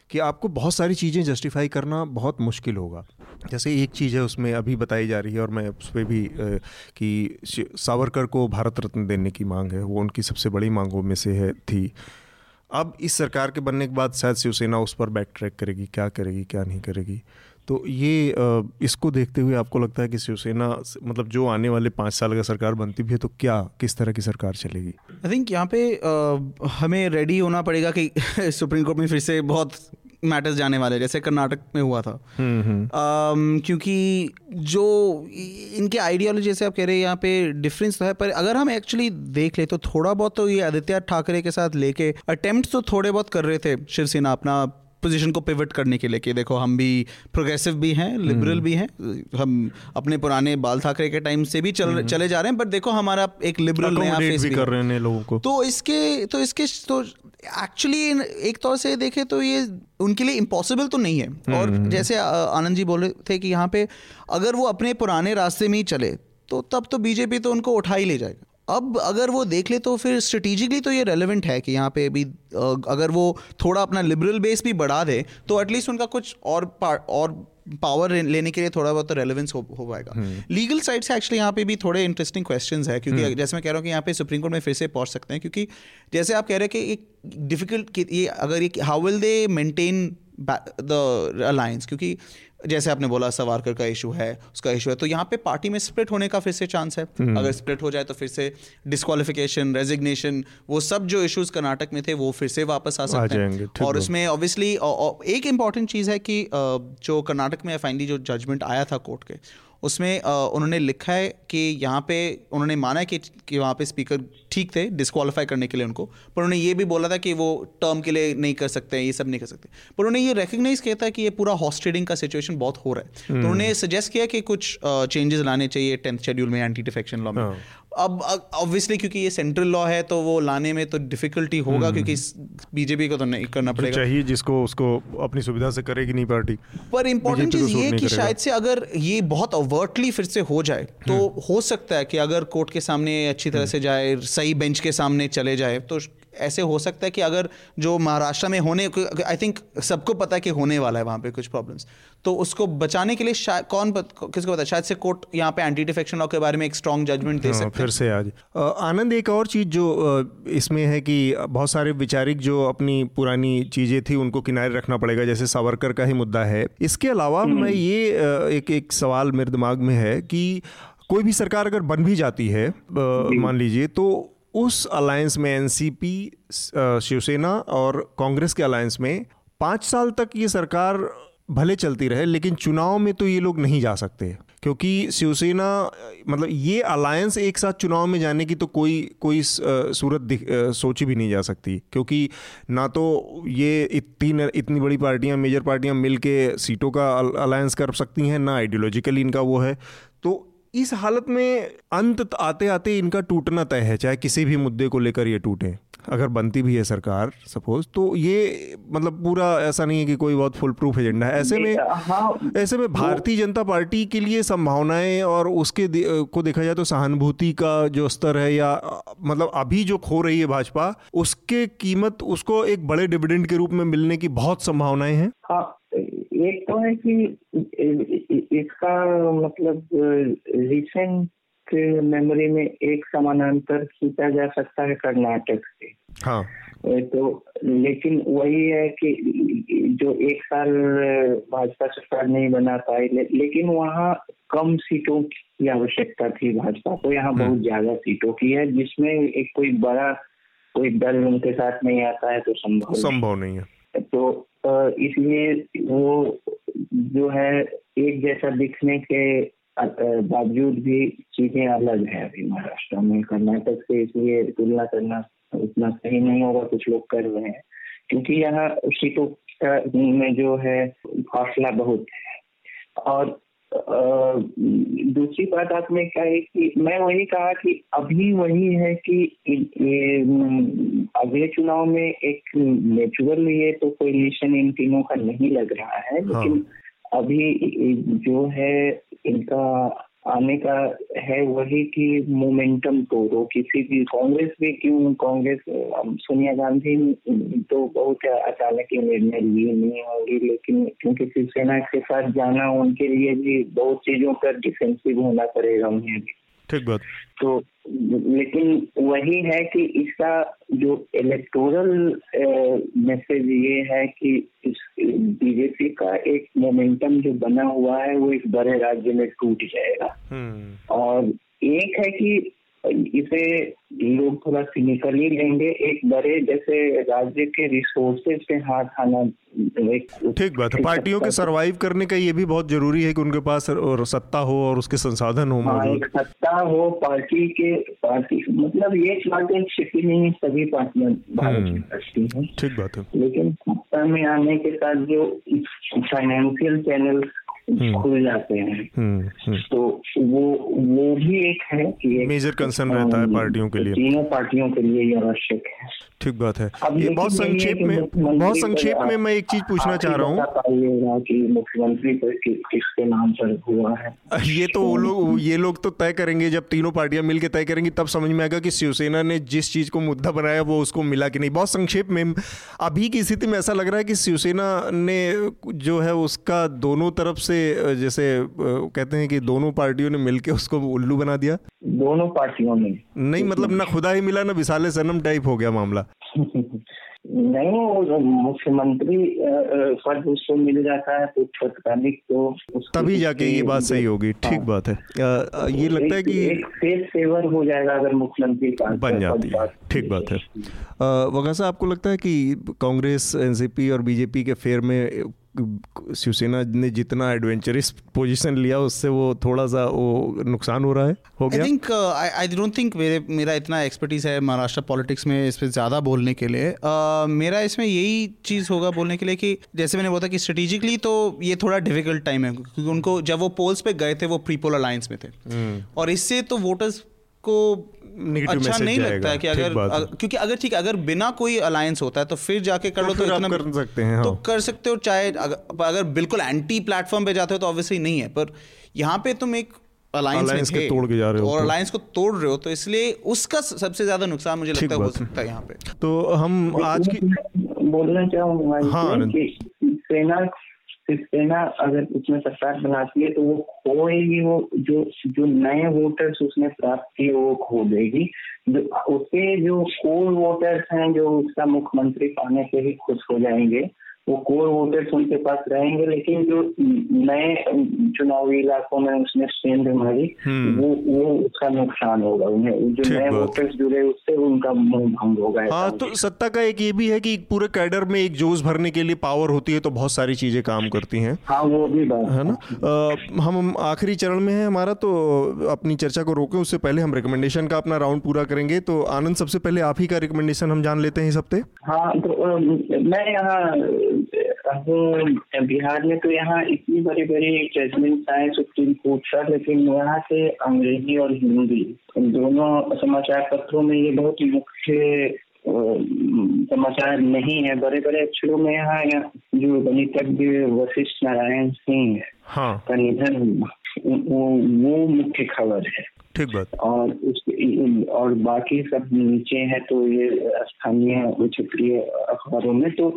कि आपको बहुत सारी चीज़ें जस्टिफाई करना बहुत मुश्किल होगा। जैसे एक चीज़ है, उसमें अभी बताई जा रही है और मैं उस पर भी कि सावरकर को भारत रत्न देने की मांग है, वो उनकी सबसे बड़ी मांगों में से है, थी। अब इस सरकार के बनने के बाद शायद शिवसेना उस पर बैक ट्रैक करेगी, क्या करेगी, क्या नहीं करेगी। तो ये इसको देखते हुए आपको लगता है कि शिवसेना मतलब जो आने वाले पाँच साल का सरकार बनती भी है तो क्या किस तरह की सरकार चलेगी? आई थिंक यहाँ पे आ, हमें रेडी होना पड़ेगा कि सुप्रीम कोर्ट में फिर से बहुत मैटर्स जाने वाले जैसे कर्नाटक में हुआ था। um, क्योंकि जो इनके आइडियोलॉजी जैसे आप कह रहे हैं यहाँ पे डिफरेंस तो है पर अगर हम एक्चुअली देख ले तो थोड़ा बहुत तो ये आदित्य ठाकरे के साथ लेके अटेम्प्ट तो थोड़े बहुत कर रहे थे शिवसेना अपना पोजीशन को पिवट करने के लिए कि देखो हम भी प्रोग्रेसिव भी हैं लिबरल हम्म। भी हैं हम अपने पुराने बाल ठाकरे के टाइम से भी चल हम्म। चले जा रहे हैं बट देखो हमारा एक लिबरल नया फेस भी, भी कर रहे हैं लोगों को। तो इसके तो इसके तो एक्चुअली एक तौर से देखें तो ये उनके लिए इम्पॉसिबल तो नहीं है। और जैसे आनंद जी बोल रहे थे कि यहाँ पे अगर वो अपने पुराने रास्ते में ही चले तो तब तो बीजेपी तो उनको उठा ही ले जाएगा। अब अगर वो देख ले तो फिर स्ट्रेटिजिकली तो ये रेलिवेंट है कि यहाँ पे अभी अगर वो थोड़ा अपना लिबरल बेस भी बढ़ा दे तो एटलीस्ट उनका कुछ और और पावर लेने के लिए थोड़ा बहुत रेलेवेंस हो, हो पाएगा लीगल हम्म। साइड से एक्चुअली यहाँ पे भी थोड़े इंटरेस्टिंग क्वेश्चंस है क्योंकि हम्म। जैसे मैं कह रहा हूँ कि यहाँ पे सुप्रीम कोर्ट में फिर से पहुँच सकते हैं क्योंकि जैसे आप कह रहे हैं कि एक डिफ़िकल्ट ये अगर ये how will they maintain the alliance क्योंकि जैसे आपने बोला सवारकर का इशू है उसका इशू है तो यहाँ पे पार्टी में स्प्लिट होने का फिर से चांस है। हम्म। अगर स्प्लिट हो जाए तो फिर से डिस्कालिफिकेशन रेजिग्नेशन वो सब जो इश्यूज़ कर्नाटक में थे वो फिर से वापस आ सकते हैं। और उसमें ऑब्वियसली एक इंपॉर्टेंट चीज़ है कि जो कर्नाटक में फाइनली जो जजमेंट आया था कोर्ट के उसमें उन्होंने लिखा है कि यहाँ पे उन्होंने माना है कि, कि वहाँ पे स्पीकर ठीक थे डिस्कवालीफाई करने के लिए उनको पर उन्होंने ये भी बोला था कि वो टर्म के लिए नहीं कर सकते हैं ये सब नहीं कर सकते पर उन्होंने ये रिकग्नाइज किया था कि ये पूरा हॉर्स ट्रेडिंग का सिचुएशन बहुत हो रहा है तो हम्म। उन्होंने सजेस्ट किया कि कुछ चेंजेस लाने चाहिए टेंथ शेड्यूल में एंटी डिफेक्शन लॉ में हाँ। अब ऑब्वियसली क्योंकि ये सेंट्रल लॉ है तो वो लाने में तो डिफिकल्टी होगा हम्म। क्योंकि बीजेपी को तो नहीं करना पड़ेगा चाहिए जिसको उसको अपनी सुविधा से करेगी नहीं पार्टी पर इम्पोर्टेंट चीज़ ये कि शायद से अगर ये बहुत अवर्टली फिर से हो जाए तो हम्म। हो सकता है कि अगर कोर्ट के सामने अच्छी तरह से जाए सही बेंच के सामने चले जाए तो ऐसे हो सकता है कि अगर जो महाराष्ट्र में होने आई थिंक सबको पता है कि होने वाला है वहाँ पे कुछ प्रॉब्लम्स तो उसको बचाने के लिए शायद कौन पत, किसको पता शायद से कोर्ट यहाँ पे एंटी डिफेक्शन लॉ के बारे में एक स्ट्रॉन्ग जजमेंट दे हाँ, सकते फिर से आज। आनंद एक और चीज़ जो इसमें है कि बहुत सारे विचारिक जो अपनी पुरानी चीज़ें थी उनको किनारे रखना पड़ेगा जैसे सावरकर का ही मुद्दा है। इसके अलावा हम्म। मैं ये एक एक सवाल मेरे दिमाग में है कि कोई भी सरकार अगर बन भी जाती है मान लीजिए तो उस अलायंस में एनसीपी शिवसेना और कांग्रेस के अलायंस में पाँच साल तक ये सरकार भले चलती रहे, लेकिन चुनाव में तो ये लोग नहीं जा सकते। क्योंकि शिवसेना मतलब ये अलायंस एक साथ चुनाव में जाने की तो कोई कोई सूरत सोची भी नहीं जा सकती। क्योंकि ना तो ये इतनी इतनी बड़ी पार्टियाँ मेजर पार्टियाँ मिल के सीटों का अलायंस कर सकती हैं, ना आइडियोलॉजिकली इनका वो है। तो इस हालत में अंत आते आते इनका टूटना तय है, चाहे किसी भी मुद्दे को लेकर ये टूटे। अगर बनती भी है सरकार सपोज़ तो ये मतलब पूरा ऐसा नहीं है कि कोई बहुत फुल प्रूफ एजेंडा है। ऐसे में हाँ, ऐसे में भारतीय जनता पार्टी के लिए संभावनाएँ और उसके दे, को देखा जाए तो सहानुभूति का जो स्तर है या मतलब अभी जो खो रही है भाजपा उसके कीमत उसको एक बड़े डिविडेंड के रूप में मिलने की बहुत संभावनाएँ हैं। हाँ एक तो है कि इसका मतलब रिसेंट मेमोरी में एक समानांतर खींचा जा सकता है कर्नाटक से। हाँ। तो लेकिन वही है कि जो एक साल भाजपा सरकार नहीं बना पाई ले, लेकिन वहाँ कम सीटों की आवश्यकता थी भाजपा को। यहाँ हम्म। बहुत ज़्यादा सीटों की है जिसमें एक कोई बड़ा कोई दल उनके साथ नहीं आता है तो संभव संभव नहीं है। तो इसलिए वो जो है एक जैसा दिखने के बावजूद भी चीज़ें अलग है अभी महाराष्ट्र में। कर्नाटक से इसलिए तुलना करना उतना सही नहीं होगा कुछ लोग कर रहे हैं। क्योंकि यहाँ सीटों में जो है फासला बहुत है। और दूसरी बात आपने कही कि मैं वही कहा कि अभी वही है कि अगले चुनाव में एक नेचुरल ये तो कोई कोलिशन इन तीनों का नहीं लग रहा है लेकिन हाँ। अभी जो है, इनका आने का है वही कि मोमेंटम तोड़ो किसी भी कांग्रेस भी क्यों, कांग्रेस सोनिया गांधी तो बहुत अचानक ये निर्णय लिए नहीं होगी, लेकिन क्योंकि शिवसेना के साथ जाना उनके लिए भी बहुत चीज़ों पर डिफेंसिव होना पड़ेगा उन्हें भी। ठीक बात तो लेकिन वही है कि इसका जो इलेक्टोरल मैसेज ये है कि बीजेपी का एक मोमेंटम जो बना हुआ है वो इस बड़े राज्य में टूट जाएगा हम्म। और एक है कि इसे लोग थोड़ा सिनिकली लेंगे एक बड़े जैसे राज्य के रिसोर्सेज पे हाथ आना ठीक बात है पार्टियों के सरवाइव करने का ये भी बहुत ज़रूरी है कि उनके पास और सत्ता हो और उसके संसाधन हो हाँ, एक सत्ता हो पार्टी के पार्टी मतलब ये बातें छिपी नहीं है सभी पार्टियाँ भारत हम्म। ठीक बात है लेकिन सत्ता में आने के साथ जो फाइनेंशियल चैनल। खुल जाते हैं। हम्म, हम्म। तो वो वो भी एक है कि मेजर कंसर्न रहता है पार्टियों के लिए। तीनों पार्टियों के लिए ये आवश्यक है। ठीक बात है। ये बहुत संक्षेप में बहुत संक्षेप में मैं एक चीज़ पूछना चाह रहा हूँ। कि मुख्यमंत्री किसके नाम पर हुआ है। ये तो वो लोग ये लोग तो तय करेंगे जब तीनों पार्टियाँ मिलकर तय करेंगी तब समझ में आएगा कि शिवसेना ने जिस चीज़ को मुद्दा बनाया वो उसको मिला कि नहीं। बहुत संक्षेप में अभी की स्थिति में ऐसा लग रहा है कि शिवसेना ने जो है उसका दोनों तरफ़ से जैसे कहते हैं कि दोनों पार्टियों ने मिलकर उसको उल्लू बना दिया? दोनों पार्टियों ने। नहीं मतलब ना खुदा ही मिला ना विशाले सनम टाइप हो गया मामला। नहीं मुख्यमंत्री पद उसको मिल जाता है तो तत्कालिक तो तभी जाके ये बात सही होगी। ठीक हाँ। बात है। आ, ये लगता है कि एक सेफ़ सेवर हो जाएगा अगर मुख्यमंत्री बन जाती है। ठीक बात है। वगैरह आपको लगता है कि कांग्रेस एनसीपी और बीजेपी के फेर में शिवसेना ने जितना एडवेंचरस पोजीशन लिया उससे वो थोड़ा सा वो नुकसान हो रहा है? हो गया? I think I don't think मेरे मेरा इतना एक्सपर्टीज है महाराष्ट्र पॉलिटिक्स में इस पर ज़्यादा बोलने के लिए। Uh, मेरा इसमें यही चीज़ होगा बोलने के लिए कि जैसे मैंने बोला कि स्ट्रेटेजिकली तो ये थोड़ा डिफ़िकल्ट टाइम है क्योंकि उनको जब वो पोल्स पे गए थे वो प्रीपोल अलायंस में थे। hmm. और इससे तो वोटर्स को अच्छा नहीं लगता है कि अगर, क्योंकि अगर ठीक है अगर बिना कोई अलायंस होता है तो फिर जाके कर तो लो तो इतना कर सकते हैं तो हाँ। कर सकते हो चाहे अगर, अगर बिल्कुल एंटी प्लेटफॉर्म पे जाते हो तो ऑब्वियसली नहीं है पर यहाँ पे तुम एक अलायंस में तोड़ के जा रहे हो और अलायंस को तोड़ रहे हो तो इसलिए उसका सबसे ज़्यादा नुकसान मुझे लगता है हो सकता है यहाँ पे। तो हम आज की बोलना चाहूँगा हाँ सेना सेना अगर उसमें सरकार बनाती है तो वो खोएगी, वो जो जो नए वोटर्स उसने प्राप्त किए वो खो देगी। जो, उसके जो कोर वोटर्स हैं, जो उसका मुख्यमंत्री पाने से ही खुश हो जाएँगे। वो कोर वोटर्स उनके पास रहेंगे लेकिन जो नए चुनावी इलाकों में उसने स्ट्रेंथ मारी हम्म। वो वो उसका नुकसान होगा। उन्हें जो नए वोटर्स जुड़े उससे उनका मुँह भंग होगा हाँ तो सत्ता का एक ये भी है कि पूरे कैडर में एक जोश भरने के लिए पावर होती है तो बहुत सारी चीज़ें काम करती हैं। हाँ वो भी बात है। ना? आ, हम आखिरी चरण में है हमारा तो अपनी चर्चा को रोके उससे पहले हम रिकमेंडेशन का अपना राउंड पूरा करेंगे। तो आनंद सबसे पहले आप ही का रिकमेंडेशन हम जान लेते हैं इस हफ़्ते। हाँ तो मैं यहाँ अब बिहार में तो यहाँ इतनी बड़ी बड़ी जजमेंट आए सुप्रीम कोर्ट का लेकिन यहाँ से अंग्रेज़ी और हिंदी दोनों समाचार पत्रों में ये बहुत मुख्य समाचार नहीं है। बड़े बड़े अक्षरों में यहाँ जो गणितज्ञ वशिष्ठ नारायण सिंह हाँ। का निधन वो, वो मुख्य खबर है। ठीक बात। और उस और बाकी सब नीचे है तो ये स्थानीय क्षेत्रीय अखबारों में तो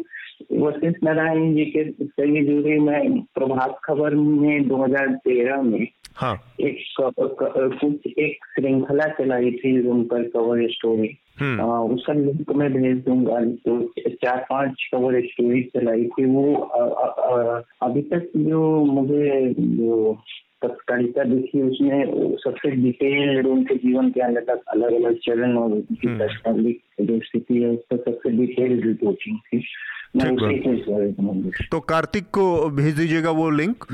वशिष्ठ नारायण जी के सही जुड़ी में प्रभात खबर में 2013 में हाँ एक कुछ एक श्रृंखला चलाई थी उन पर कवर स्टोरी हम्म। उसका लिंक मैं भेज दूँगा तो चार पाँच कवर स्टोरी चलाई थी वो अभी तक जो मुझे जो पत्रकारिता देखी उसमें सबसे डिटेल्ड उनके जीवन के अलग अलग अलग चरण और उनकी हम्म। जो स्थिति है उसका सबसे डिटेल्ड रिपोर्टिंग थी तो कार्तिक को भेज दीजिएगा वो लिंक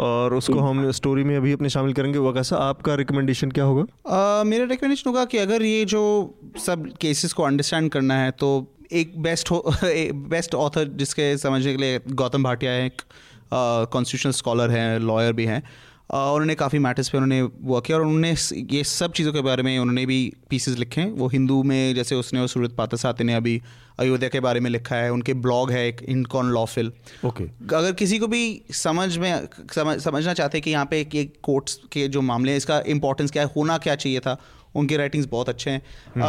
और उसको हम स्टोरी में अभी अपने शामिल करेंगे। वो कैसा आपका रिकमेंडेशन क्या होगा? मेरा रिकमेंडेशन होगा कि अगर ये जो सब केसेस को अंडरस्टैंड करना है तो एक बेस्ट हो बेस्ट ऑथर जिसके समझने के लिए गौतम भाटिया है एक कॉन्स्टिट्यूशनल स्कॉलर हैं लॉयर भी हैं उन्होंने काफ़ी मैटर्स पे उन्होंने वर्क किया और उन्होंने ये सब चीज़ों के बारे में उन्होंने भी पीसेज लिखे हैं। वो हिंदू में जैसे उसने और सूरत पाता ने अभी अयोध्या के बारे में लिखा है। उनके ब्लॉग है एक इनकॉन लॉफिल ओके अगर किसी को भी समझ में समझ समझना चाहते हैं कि यहाँ पे एक कोर्ट्स के जो मामले हैं इसका इंपॉर्टेंस क्या है होना क्या चाहिए था उनके राइटिंग्स बहुत अच्छे हैं। हम्म।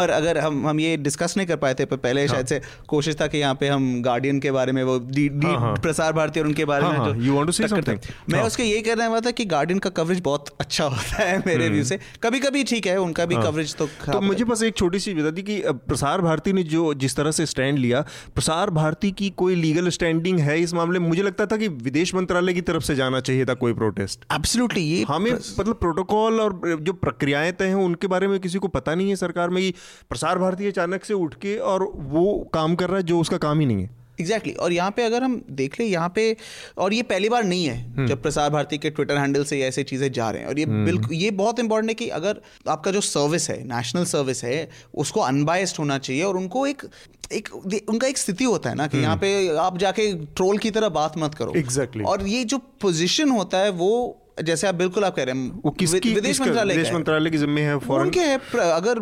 और अगर हम हम ये डिस्कस नहीं कर पाए थे पर पहले हाँ. शायद से कोशिश था कि यहाँ पे हम गार्डियन के बारे में वो डी, डी, हाँ, हाँ. प्रसार भारती और उनके बारे हाँ, में हाँ, जो you want to say something मैं उसके ये कहना हुआ था कि गार्डियन का कवरेज बहुत अच्छा होता है मेरे व्यू हम्म। से। कभी कभी ठीक है उनका भी कवरेज तो तो मुझे बस एक छोटी सी बता दी कि प्रसार भारती ने जो जिस तरह से स्टैंड लिया प्रसार भारती की कोई लीगल स्टैंडिंग है इस मामले में? मुझे लगता था कि विदेश मंत्रालय की तरफ़ से जाना चाहिए था कोई प्रोटेस्ट एब्सोल्युटली ये हमें मतलब प्रोटोकॉल और जो प्रक्रियाएँ तय हैं उनके बारे में किसी को पता नहीं है सरकार में कि प्रसार भारती अचानक से उठ के और वो काम कर रहा है जो उसका काम ही नहीं है एग्जैक्टली exactly. और यहाँ पे अगर हम देख ले यहाँ पे और ये पहली बार नहीं है हम्म। जब प्रसार भारती के ट्विटर हैंडल से ऐसे चीज़ें जा रहे हैं और ये हम्म। बिल्कुल ये बहुत इंपॉर्टेंट है कि अगर आपका जो सर्विस है नेशनल सर्विस है उसको अनबायस्ड होना चाहिए और उनको एक एक उनका एक स्थिति होता है ना कि यहाँ हम्म। पे आप जाके ट्रोल की तरह बात मत करो एग्जैक्टली exactly. और ये जो पोजिशन होता है वो जैसे आप बिल्कुल आप कह रहे हैं वो किसकी विदेश मंत्रालय विदेश मंत्रालय की जिम्मे है उनके है अगर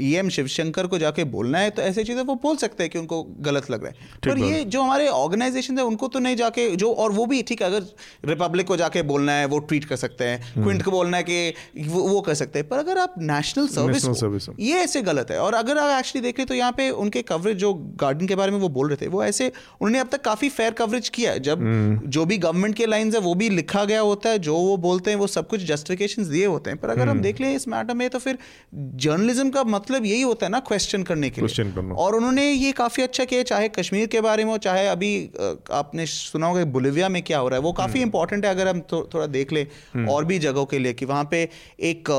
ई एम शिवशंकर को जाके बोलना है तो ऐसी चीज़ें वो बोल सकते हैं कि उनको गलत लग रहा है। पर ये जो हमारे ऑर्गेनाइजेशन है उनको तो नहीं जाके जो और वो भी ठीक है अगर रिपब्लिक को जाके बोलना है वो ट्वीट कर सकते हैं। क्विंट हम्म। को बोलना है कि वो, वो कर सकते हैं। पर अगर आप नेशनल सर्विस ये ऐसे गलत है। और अगर आप एक्चुअली देखें तो यहाँ पे उनके कवरेज जो गार्डन के बारे में वो बोल रहे थे वो ऐसे उन्होंने अब तक काफ़ी फेयर कवरेज किया है। जब हम्म। जो भी गवर्नमेंट के लाइन है वो भी लिखा गया होता है जो वो बोलते हैं वो सब कुछ जस्टिफिकेशन दिए होते हैं पर अगर हम हम्म। देख लें इस मैटर में तो फिर जर्नलिज्म का मतलब यही होता है ना क्वेश्चन करने के लिए और उन्होंने ये काफ़ी अच्छा किया चाहे कश्मीर के बारे में हो चाहे अभी आपने सुना होगा बोलिविया में क्या हो रहा है वो काफ़ी इंपॉर्टेंट हम्म। है अगर हम थोड़ा देख ले और भी जगहों के लिए कि वहाँ पे एक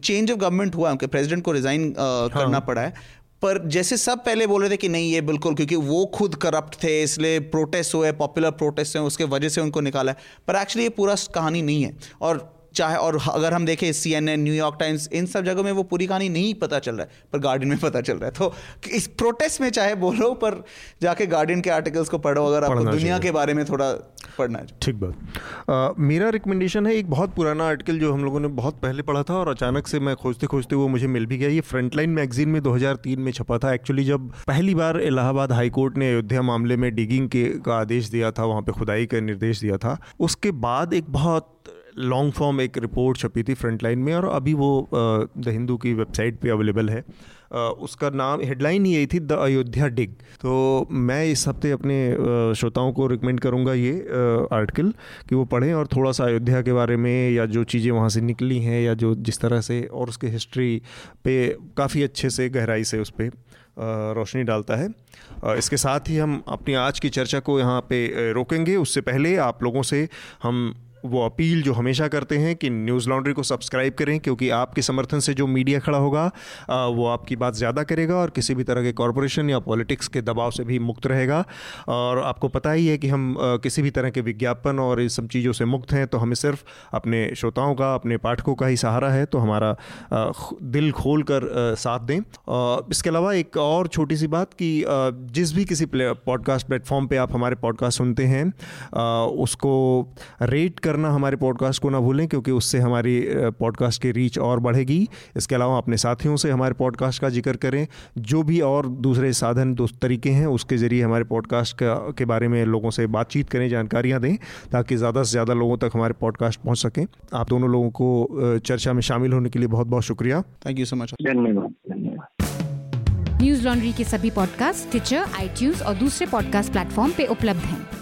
चेंज ऑफ़ गवर्नमेंट हुआ है उनके प्रेसिडेंट को रिजाइन हाँ। करना पड़ा है पर जैसे सब पहले बोल रहे थे कि नहीं, ये बिल्कुल, क्योंकि वो खुद करप्ट थे, इसलिए प्रोटेस्ट हुए पॉपुलर प्रोटेस्ट हैं उसके वजह से उनको निकाला है। पर एक्चुअली ये पूरा कहानी नहीं है। और चाहे और अगर हम देखें C N N New York Times इन सब जगहों में वो पूरी कहानी नहीं पता चल रहा है पर गार्डन में पता चल रहा है। तो इस प्रोटेस्ट में चाहे बोलो पर जाके गार्डन के आर्टिकल्स को पढ़ो अगर आपको दुनिया के बारे में थोड़ा पढ़ना है। ठीक बात। मेरा रिकमेंडेशन है एक बहुत पुराना आर्टिकल जो हम लोगों ने बहुत पहले पढ़ा था और अचानक से मैं खोजते खोजते वो मुझे मिल भी गया। ये फ्रंटलाइन मैगजीन में 2003 में छपा था। एक्चुअली जब पहली बार इलाहाबाद हाईकोर्ट ने अयोध्या मामले में डिगिंग के का आदेश दिया था वहाँ पे खुदाई का निर्देश दिया था उसके बाद एक बहुत लॉन्ग फॉर्म एक रिपोर्ट छपी थी फ्रंटलाइन में और अभी वो द हिंदू की वेबसाइट पे अवेलेबल है। उसका नाम हेडलाइन ही यही थी द अयोध्या डिग तो मैं इस हफ़्ते अपने श्रोताओं को रिकमेंड करूँगा ये आर्टिकल कि वो पढ़ें और थोड़ा सा अयोध्या के बारे में या जो चीज़ें वहाँ से निकली हैं या जो जिस तरह से और उसके हिस्ट्री पे काफ़ी अच्छे से गहराई से उस पर रोशनी डालता है। इसके साथ ही हम अपनी आज की चर्चा को यहाँ पे रोकेंगे। उससे पहले आप लोगों से हम वो अपील जो हमेशा करते हैं कि न्यूज़ लॉन्ड्री को सब्सक्राइब करें, क्योंकि आपके समर्थन से जो मीडिया खड़ा होगा वो आपकी बात ज़्यादा करेगा और किसी भी तरह के कॉरपोरेशन या पॉलिटिक्स के दबाव से भी मुक्त रहेगा। और आपको पता ही है कि हम किसी भी तरह के विज्ञापन और इस सब चीज़ों से मुक्त हैं तो हमें सिर्फ़ अपने श्रोताओं का, अपने पाठकों का ही सहारा है तो हमारा दिल खोल कर साथ दें। इसके अलावा एक और छोटी सी बात कि जिस भी किसी पॉडकास्ट प्लेटफॉर्म पर आप हमारे पॉडकास्ट सुनते हैं उसको रेट कर करना हमारे पॉडकास्ट को ना भूलें क्योंकि उससे हमारी पॉडकास्ट की रीच और बढ़ेगी। इसके अलावा अपने साथियों से हमारे पॉडकास्ट का ज़िक्र करें। जो भी और दूसरे साधन दोस्त तरीके हैं उसके ज़रिए हमारे पॉडकास्ट के बारे में लोगों से बातचीत करें जानकारियाँ दें ताकि ज़्यादा से ज़्यादा लोगों तक हमारे पॉडकास्ट पहुँच सकें। आप दोनों लोगों को चर्चा में शामिल होने के लिए बहुत बहुत शुक्रिया। Thank you so much Newslaundry के सभी पॉडकास्ट ट्विटर आई और दूसरे पॉडकास्ट प्लेटफॉर्म पे उपलब्ध हैं।